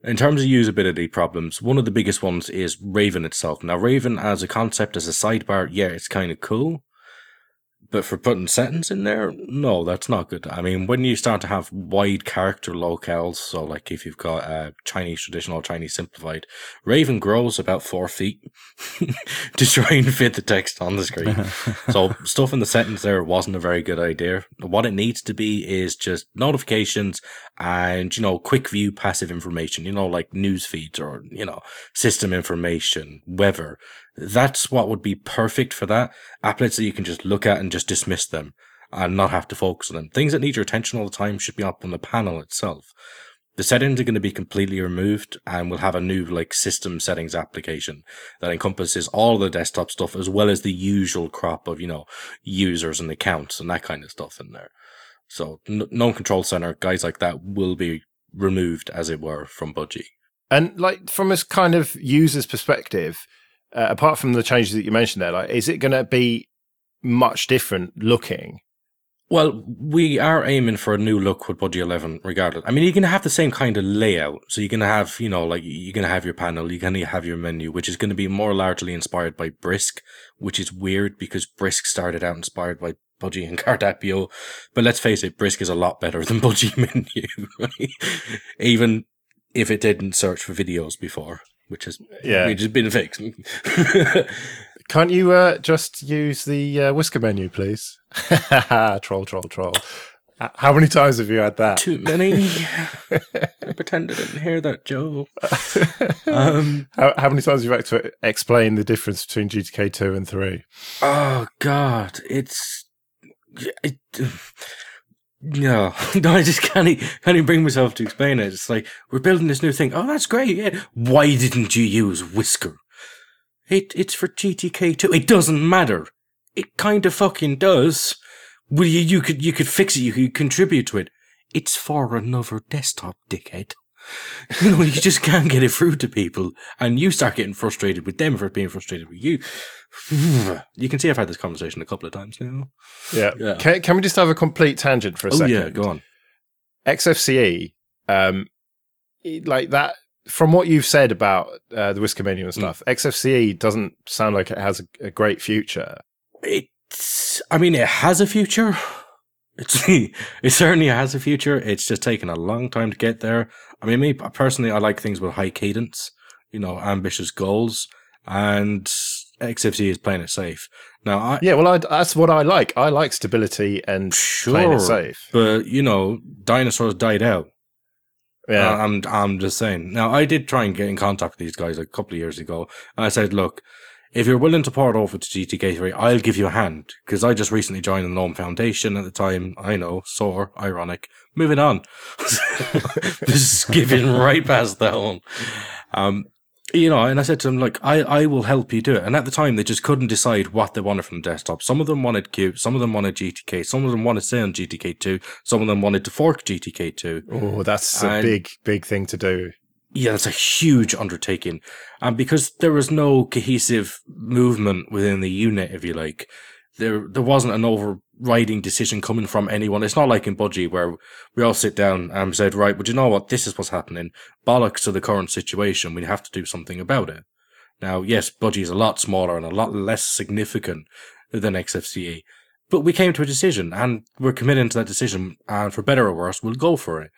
Speaker 4: in terms of usability problems, one of the biggest ones is Raven itself. Now, Raven as a concept, as a sidebar, yeah, it's kind of cool, But for putting settings in there, no, that's not good. I mean, when you start to have wide character locales, so like if you've got uh, Chinese traditional, Chinese simplified, Raven grows about four feet to try and fit the text on the screen. so stuff in the settings there wasn't a very good idea. What it needs to be is just notifications and, you know, quick view passive information, you know, like news feeds or, you know, system information, weather. That's what would be perfect for that. Applets that you can just look at and just dismiss them and not have to focus on them. Things that need your attention all the time should be up on the panel itself. The settings are going to be completely removed and we'll have a new like system settings application that encompasses all the desktop stuff as well as the usual crop of, you know, users and accounts and that kind of stuff in there. So n- no control center, guys like that will be removed as it were from Budgie.
Speaker 1: And like from a kind of user's perspective, uh, apart from the changes that you mentioned there, like is it going to be much different looking?
Speaker 4: Well, we are aiming for a new look with Budgie 11 regardless. I mean, you're going to have the same kind of layout. So you're going to have, you know, like you're going to have your panel, you're going to have your menu, which is going to be more largely inspired by Brisk, which is weird because Brisk started out inspired by Budgie and Cardapio. But let's face it, Brisk is a lot better than Budgie menu. Right? Even if it didn't search for videos before, which has,
Speaker 1: Yeah.
Speaker 4: which has been fixed.
Speaker 1: Can't you uh, just use the uh, whisker menu, please? troll, troll, troll. How many times have you had that?
Speaker 4: Too many. I pretend I didn't hear that, Joe. Um,
Speaker 1: How, how many times have you had to explain the difference between GTK 2 and 3?
Speaker 4: Oh God, it's it, no, no, I just can't, can't even bring myself to explain it. It's like we're building this new thing. Oh, that's great. Yeah, why didn't you use Whisker? It it's for GTK two. It doesn't matter. It kind of fucking does. Well, you you could you could fix it. You could contribute to it. It's for another desktop, dickhead. You know, you just can't get it through to people, and you start getting frustrated with them for being frustrated with you. You can see I've had this conversation a couple of times now.
Speaker 1: Yeah.
Speaker 4: Yeah.
Speaker 1: Can, can we just have a complete tangent for a
Speaker 4: Oh
Speaker 1: second?
Speaker 4: yeah, go on.
Speaker 1: XFCE, um, like that, from what you've said about uh, the whisker menu and
Speaker 4: Hmm.
Speaker 1: stuff, XFCE doesn't sound like it has a, a great future.
Speaker 4: It's. I mean, it has a future. It's. It certainly has a future. It's just taken a long time to get there. I mean, me personally, I like things with high cadence. You know, ambitious goals, and XFC is playing it safe. Now, I,
Speaker 1: Yeah, well, I, that's what I like. I like stability and playing it safe.
Speaker 4: but you know, dinosaurs died out.
Speaker 1: Yeah.
Speaker 4: Uh, I'm I'm just saying. Now I did try and get in contact with these guys a couple of years ago, and I said, look, if you're willing to port over to GTK3, I'll give you a hand because I just recently joined the Gnome Foundation at the time. I know, sore, ironic. Moving on. this is giving right past that one. Um, you know, and I said to them, like, I, I will help you do it. And at the time, they just couldn't decide what they wanted from the desktop. Some of them wanted Qt, some of them wanted GTK, some of them wanted to stay on GTK2, some of them wanted to fork GTK2.
Speaker 1: oh, that's a big, big thing to do.
Speaker 4: Yeah, it's a huge undertaking. And because there was no cohesive movement within the unit, if you like, there there wasn't an overriding decision coming from anyone. It's not like in Budgie where we all sit down and said, right, but you know what? This is what's happening. Bollocks to the current situation. We have to do something about it. Now, yes, Budgie is a lot smaller and a lot less significant than XFCE. But we came to a decision and we're committing to that decision. And for better or worse, we'll go for it.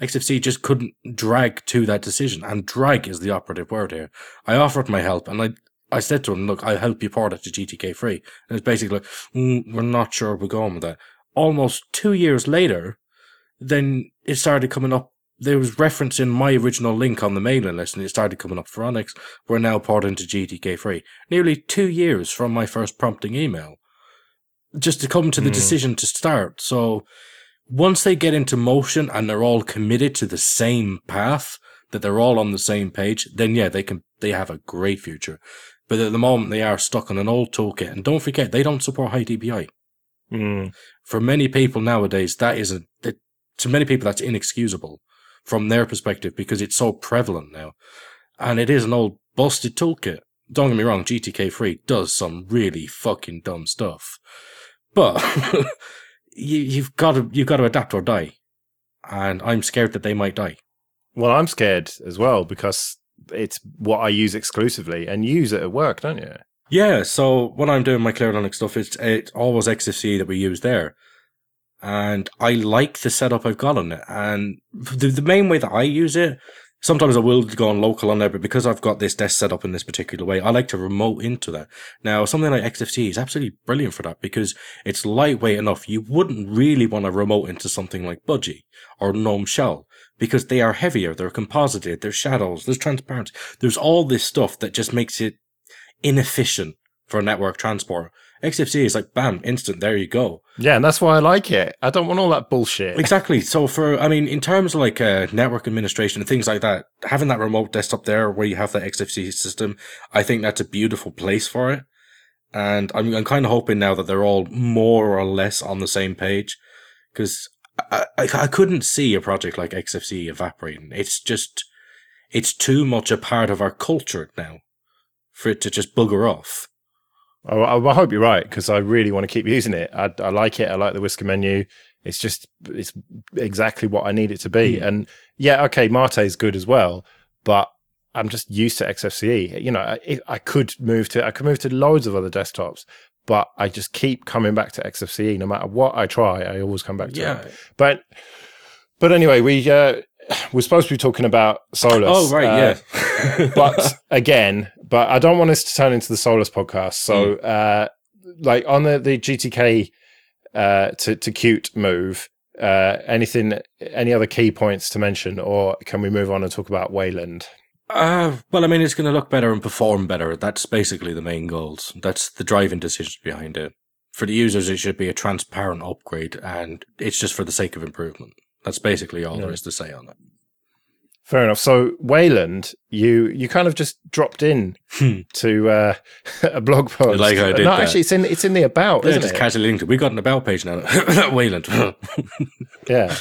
Speaker 4: XFC just couldn't drag to that decision, and drag is the operative word here. I offered my help, and I I said to him, "Look, I'll help you port it to GTK free." And it's basically like, mm, "We're not sure we're going with that." Almost two years later, then it started coming up. There was reference in my original link on the mailing list, and it started coming up for Onyx. We're now porting to GTK free. Nearly two years from my first prompting email, just to come to the
Speaker 1: Hmm.
Speaker 4: decision to start. So once they get into motion and they're all committed to the same path, that they're all on the same page, then yeah, they can they have a great future. But at the moment they are stuck on an old toolkit. And don't forget, they don't support high DPI.
Speaker 1: Mm.
Speaker 4: For many people nowadays, that is a to many people that's inexcusable from their perspective because it's so prevalent now. And it is an old busted toolkit. Don't get me wrong, GTK free does some really fucking dumb stuff. But you, you've got to you've got to adapt or die, and I'm scared that they might die.
Speaker 1: Well, I'm scared as well because it's what I use exclusively, and you use it at work, don't you?
Speaker 4: Yeah, so when I'm doing my Clear Linux stuff, it's, it's always XFCE that we use there. And I like the setup I've got on it. And the, the main way that I use it, sometimes I will go on local on there, but because I've got this desk set up in this particular way, I like to remote into that. Now, something like XFCE is absolutely brilliant for that because it's lightweight enough. You wouldn't really want to remote into something like Budgie or Gnome Shell because they are heavier, they're composited, there's shadows, there's transparency, there's all this stuff that just makes it inefficient for network transport. XFCE is like bam, instant, there you go.
Speaker 1: Yeah, and that's why I like it. I don't want all that bullshit.
Speaker 4: Exactly. So for I mean, in terms of like uh, network administration and things like that, having that remote desktop there where you have that XFCE system, I think that's a beautiful place for it. And I'm I'm kind of hoping now that they're all more or less on the same page, because I, I I couldn't see a project like XFCE evaporating. It's just it's too much a part of our culture now for it to just bugger off.
Speaker 1: I, I hope you're right because I really want to keep using it. I, I like it. I like the whisker menu. It's just it's exactly what I need it to be. And yeah, okay, Mate is good as well, but I'm just used to XFCE. You know, I, I could move to I could move to loads of other desktops, but I just keep coming back to XFCE. No matter what I try, I always come back to
Speaker 4: Yeah.
Speaker 1: it. But but anyway, we uh, we're supposed to be talking about Solus.
Speaker 4: Oh right,
Speaker 1: uh,
Speaker 4: yeah.
Speaker 1: but again, but I don't want us to turn into the Solus podcast. So, uh, like on the the GTK uh, to to Qt move, uh, anything, any other key points to mention, or can we move on and talk about Wayland?
Speaker 4: Uh, well, I mean, it's going to look better and perform better. That's basically the main goals. That's the driving decision behind it. For the users, it should be a transparent upgrade, and it's just for the sake of improvement. That's basically all there
Speaker 1: Yeah.
Speaker 4: is to say on it.
Speaker 1: Fair enough. So Wayland, you you kind of just dropped in
Speaker 4: Hmm.
Speaker 1: to uh, a blog post.
Speaker 4: like I did
Speaker 1: no, actually, it's in it's in the about,
Speaker 4: Yeah, just
Speaker 1: it?
Speaker 4: casually linked it. We got an about page now. Wayland.
Speaker 1: Yeah.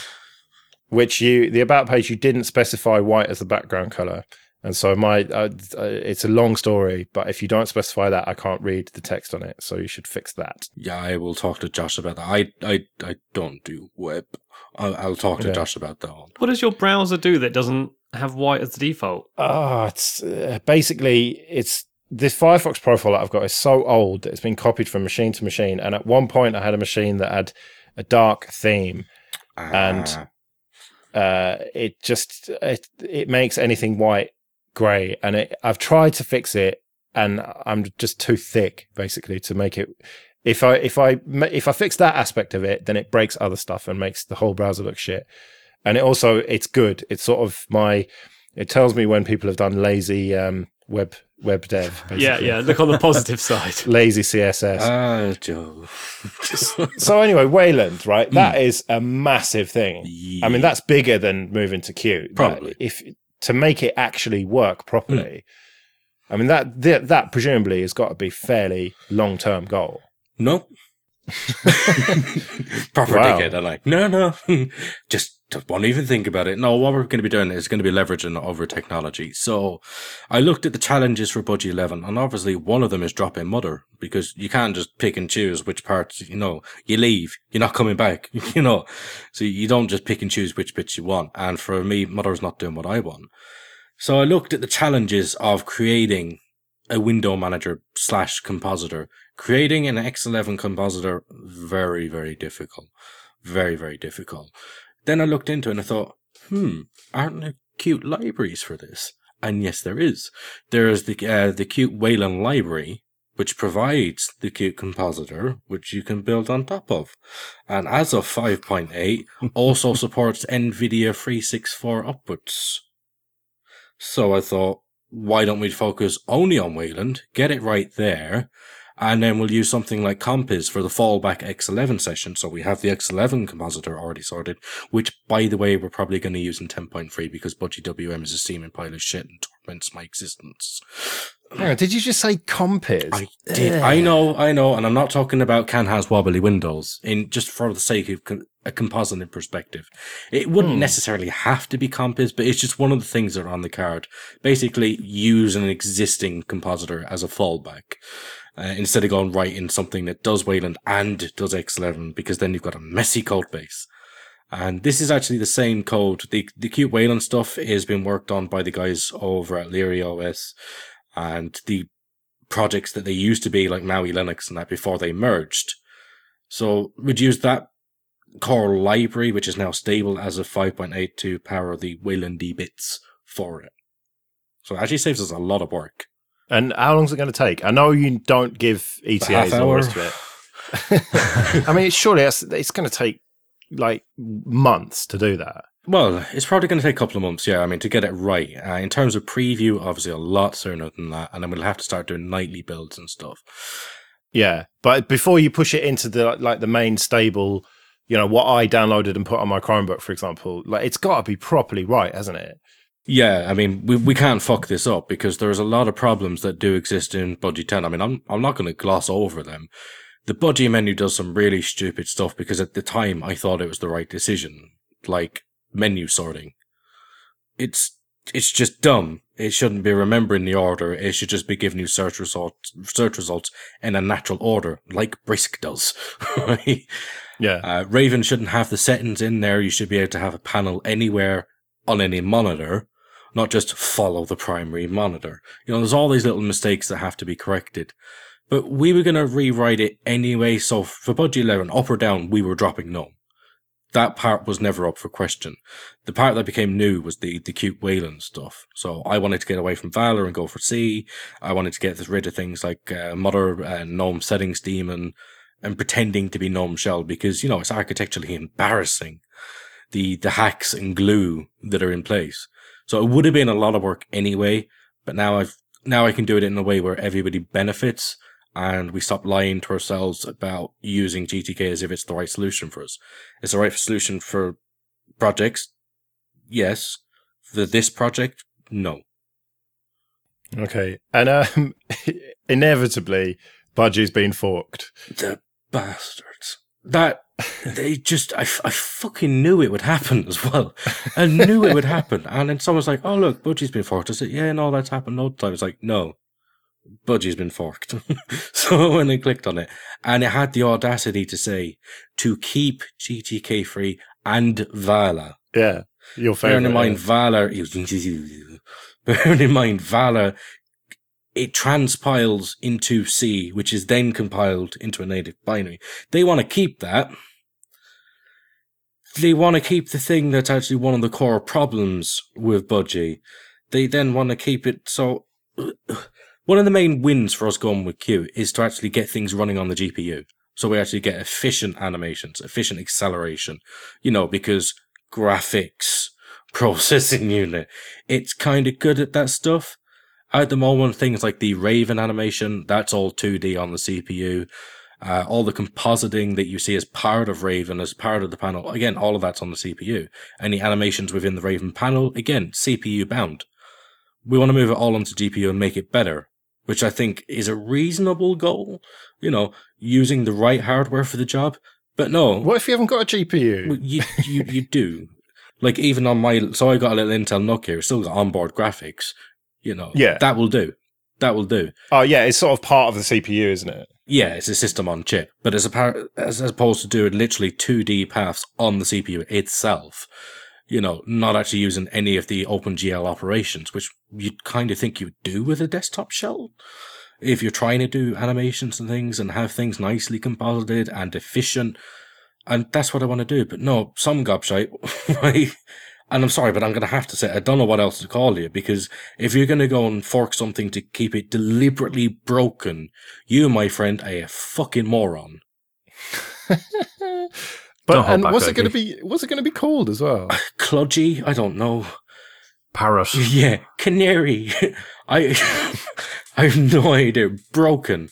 Speaker 1: Which you, the about page, you didn't specify white as the background color. And so my, uh, uh, it's a long story, but if you don't specify that, I can't read the text on it. So you should fix that.
Speaker 4: yeah, I will talk to Josh about that. I, I, I don't do web. I'll, I'll talk to
Speaker 1: Yeah.
Speaker 4: Josh about that one.
Speaker 2: What does your browser do that doesn't have white as the default?
Speaker 1: Oh, it's uh, basically, it's this Firefox profile that I've got is so old that it's been copied from machine to machine. And at one point I had a machine that had a dark theme And-
Speaker 4: Ah.
Speaker 1: uh, it just it, it makes anything white grey, and it, I've tried to fix it, and I'm just too thick basically to make it. If I if I if I fix that aspect of it, then it breaks other stuff and makes the whole browser look shit. And it also it's good. It's sort of my it tells me when people have done lazy um, web web dev.
Speaker 2: Yeah,
Speaker 1: basically.
Speaker 2: yeah. Look on the positive side.
Speaker 1: Lazy CSS.
Speaker 4: Ah, Joe.
Speaker 1: so anyway, Wayland, right? That is a massive thing. I mean, that's bigger than moving to Qt.
Speaker 4: Probably.
Speaker 1: That- If to make it actually work properly, hmm. I mean that that, that presumably has got to be fairly long term goal.
Speaker 4: No. Proper
Speaker 1: Wow.
Speaker 4: dickhead. I'm like, no, no. Just won't even think about it. No, what we're going to be doing is going to be leveraging over technology. So I looked at the challenges for Budgie 11, and obviously one of them is drop in Mutter because you can't just pick and choose which parts, you know, you leave, you're not coming back, you know. So you don't just pick and choose which bits you want. And for me, Mutter's not doing what I want. So I looked at the challenges of creating a window manager slash compositor. Creating an X11 compositor, very, very difficult. Very, very difficult. Then I looked into it and I thought, hmm, aren't there Qt libraries for this? And yes, there is. There is the, uh, the Qt Wayland library, which provides the Qt compositor, which you can build on top of. And as of 5.8, also supports NVIDIA 364 upwards. So I thought, why don't we focus only on Wayland, get it right there, and then we'll use something like Compiz for the fallback X11 session. So we have the X11 compositor already sorted, which, by the way, we're probably going to use in 10.3 because Budgie WM is a steaming pile of shit and torments my existence.
Speaker 1: Hang on, did you just say Compiz?
Speaker 4: I did. I know, I know, and I'm not talking about can has wobbly windows. In just for the sake of con- a compositing perspective, it wouldn't hmm. necessarily have to be Compiz, but it's just one of the things that are on the card. Basically, use an existing compositor as a fallback. Uh, instead of going right in something that does Wayland and does X11, because then you've got a messy code base. And this is actually the same code. The the Qt Wayland stuff is being worked on by the guys over at Liri OS, and the projects that they used to be like Maui Linux and that before they merged. So we'd use that core library, which is now stable as of 5.8 to power the Wayland D bits for it. So it actually saves us a lot of work.
Speaker 1: And how long is it going to take? I know you don't give ETAs
Speaker 4: half
Speaker 1: and all the rest of it. I mean, surely it's, it's going to take like months to do that.
Speaker 4: Well, it's probably going to take a couple of months, yeah. I mean, to get it right. Uh, in terms of preview, obviously a lot sooner than that. And then we'll have to start doing nightly builds and stuff.
Speaker 1: Yeah, but before you push it into the like the main stable, you know what I downloaded and put on my Chromebook, for example, like it's got to be properly right, hasn't it?
Speaker 4: Yeah, I mean, we we can't fuck this up because there's a lot of problems that do exist in Budgie 10. I mean, I'm I'm not going to gloss over them. The Budgie menu does some really stupid stuff because at the time I thought it was the right decision, like menu sorting. It's it's just dumb. It shouldn't be remembering the order. It should just be giving you search results search results in a natural order, like Brisk does. right?
Speaker 1: Yeah,
Speaker 4: Uh, Raven shouldn't have the settings in there. You should be able to have a panel anywhere on any monitor, not just follow the primary monitor. You know, there's all these little mistakes that have to be corrected. But we were going to rewrite it anyway. So for Budgie 11, up or down, we were dropping no. That part was never up for question. The part that became new was the, the Qt Wayland stuff. So I wanted to get away from Vala and go for C. I wanted to get rid of things like uh, Mutter and GNOME Settings Daemon and pretending to be GNOME Shell because, you know, it's architecturally embarrassing. The, the hacks and glue that are in place. So it would have been a lot of work anyway, but now I've, now I can do it in a way where everybody benefits and we stop lying to ourselves about using GTK as if it's the right solution for us. It's the right solution for projects. Yes. For this project, no.
Speaker 1: okay, and um, inevitably, Budgie's been forked.
Speaker 4: The bastards. That they just, I, I fucking knew it would happen as well. I knew it would happen. And then someone's like, oh, look, Budgie's been forked. I said, yeah, no, that's happened all the time. It's like, no, Budgie's been forked. so when I clicked on it, and it had the audacity to say, to keep GTK free and Vala.
Speaker 1: Yeah, your favorite.
Speaker 4: Bearing in mind,
Speaker 1: yeah.
Speaker 4: Vala, bearing in mind, Vala, it transpiles into C, which is then compiled into a native binary. They want to keep that. They want to keep the thing that's actually one of the core problems with Budgie. They then want to keep it so. One of the main wins for us going with Q is to actually get things running on the GPU. So we actually get efficient animations, efficient acceleration, you know, because graphics, processing unit, it's kind of good at that stuff. At the moment, things like the Raven animation, that's all 2D on the CPU. Uh, all the compositing that you see as part of Raven, as part of the panel, again, all of that's on the CPU. Any animations within the Raven panel, again, CPU bound. We want to move it all onto GPU and make it better, which I think is a reasonable goal. You know, using the right hardware for the job. But no,
Speaker 1: What if you haven't got a GPU?
Speaker 4: well, you, you, you do. Like even on my, so I got a little Intel NUC here, still got onboard graphics. You know,
Speaker 1: Yeah.
Speaker 4: that will do. That will do.
Speaker 1: Oh, yeah, it's sort of part of the CPU, isn't it?
Speaker 4: Yeah, it's a system on chip, but as a par- as, as opposed to doing literally 2D paths on the CPU itself, you know, not actually using any of the OpenGL operations, which you'd kind of think you would do with a desktop shell. If you're trying to do animations and things and have things nicely composited and efficient, and that's what I want to do. But no, some gobshite? And I'm sorry, but I'm going to have to say, I don't know what else to call you because if you're going to go and fork something to keep it deliberately broken, you, my friend, are a fucking moron.
Speaker 1: But
Speaker 3: Don't
Speaker 1: and
Speaker 3: back,
Speaker 1: what's it going to be? What's it going to be called as well?
Speaker 4: Uh, Kludgy? I don't know.
Speaker 3: Parrot.
Speaker 4: Yeah, canary. I, I have no idea. Broken.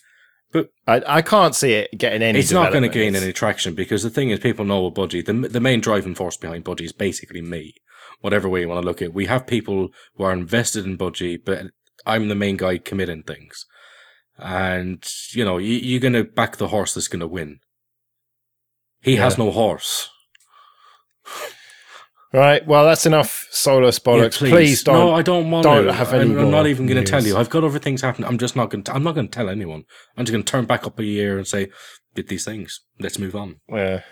Speaker 1: But I, I can't see it getting any.
Speaker 4: it's not going to gain any traction because the thing is, people know what Budgie. The the main driving force behind Budgie is basically me. Whatever way you want to look at it, we have people who are invested in Budgie, but I'm the main guy committing things. And you know, you, you're going to back the horse that's going to win. He has no horse.
Speaker 1: Right. Well, that's enough solus bollocks.
Speaker 4: Yeah,
Speaker 1: please. don't.
Speaker 4: No, I don't want
Speaker 1: don't
Speaker 4: to.
Speaker 1: have any
Speaker 4: I'm, I'm not even going to tell you. I've got other things happening. I'm just not going. to I'm not going to tell anyone. I'm just going to turn back up a year and say, "Did these things? Let's move on."
Speaker 1: Yeah.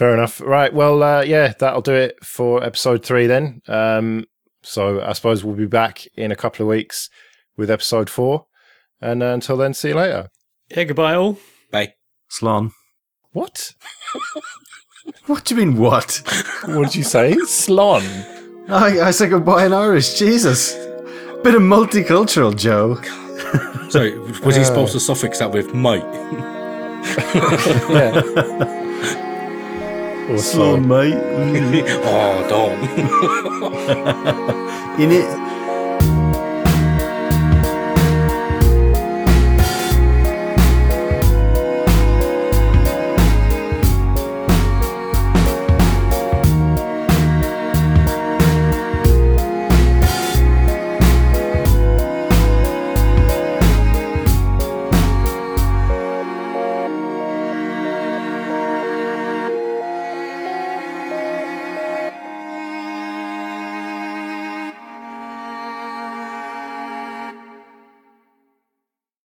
Speaker 1: Fair enough. Right. Well, uh, yeah, that'll do it for episode three then. Um, so I suppose we'll be back in a couple of weeks with episode four. And uh, until then, see you later.
Speaker 2: Yeah, goodbye all.
Speaker 4: Bye.
Speaker 3: Slán.
Speaker 1: What?
Speaker 3: What do you mean, what?
Speaker 1: What did you say? Slon.
Speaker 3: I, I said goodbye in Irish. Jesus. Bit of multicultural, Joe.
Speaker 4: Sorry, was he supposed to suffix that with might?
Speaker 1: Yeah. or
Speaker 3: Slán,
Speaker 1: slon.
Speaker 3: mate.
Speaker 4: oh, don't.
Speaker 3: In it.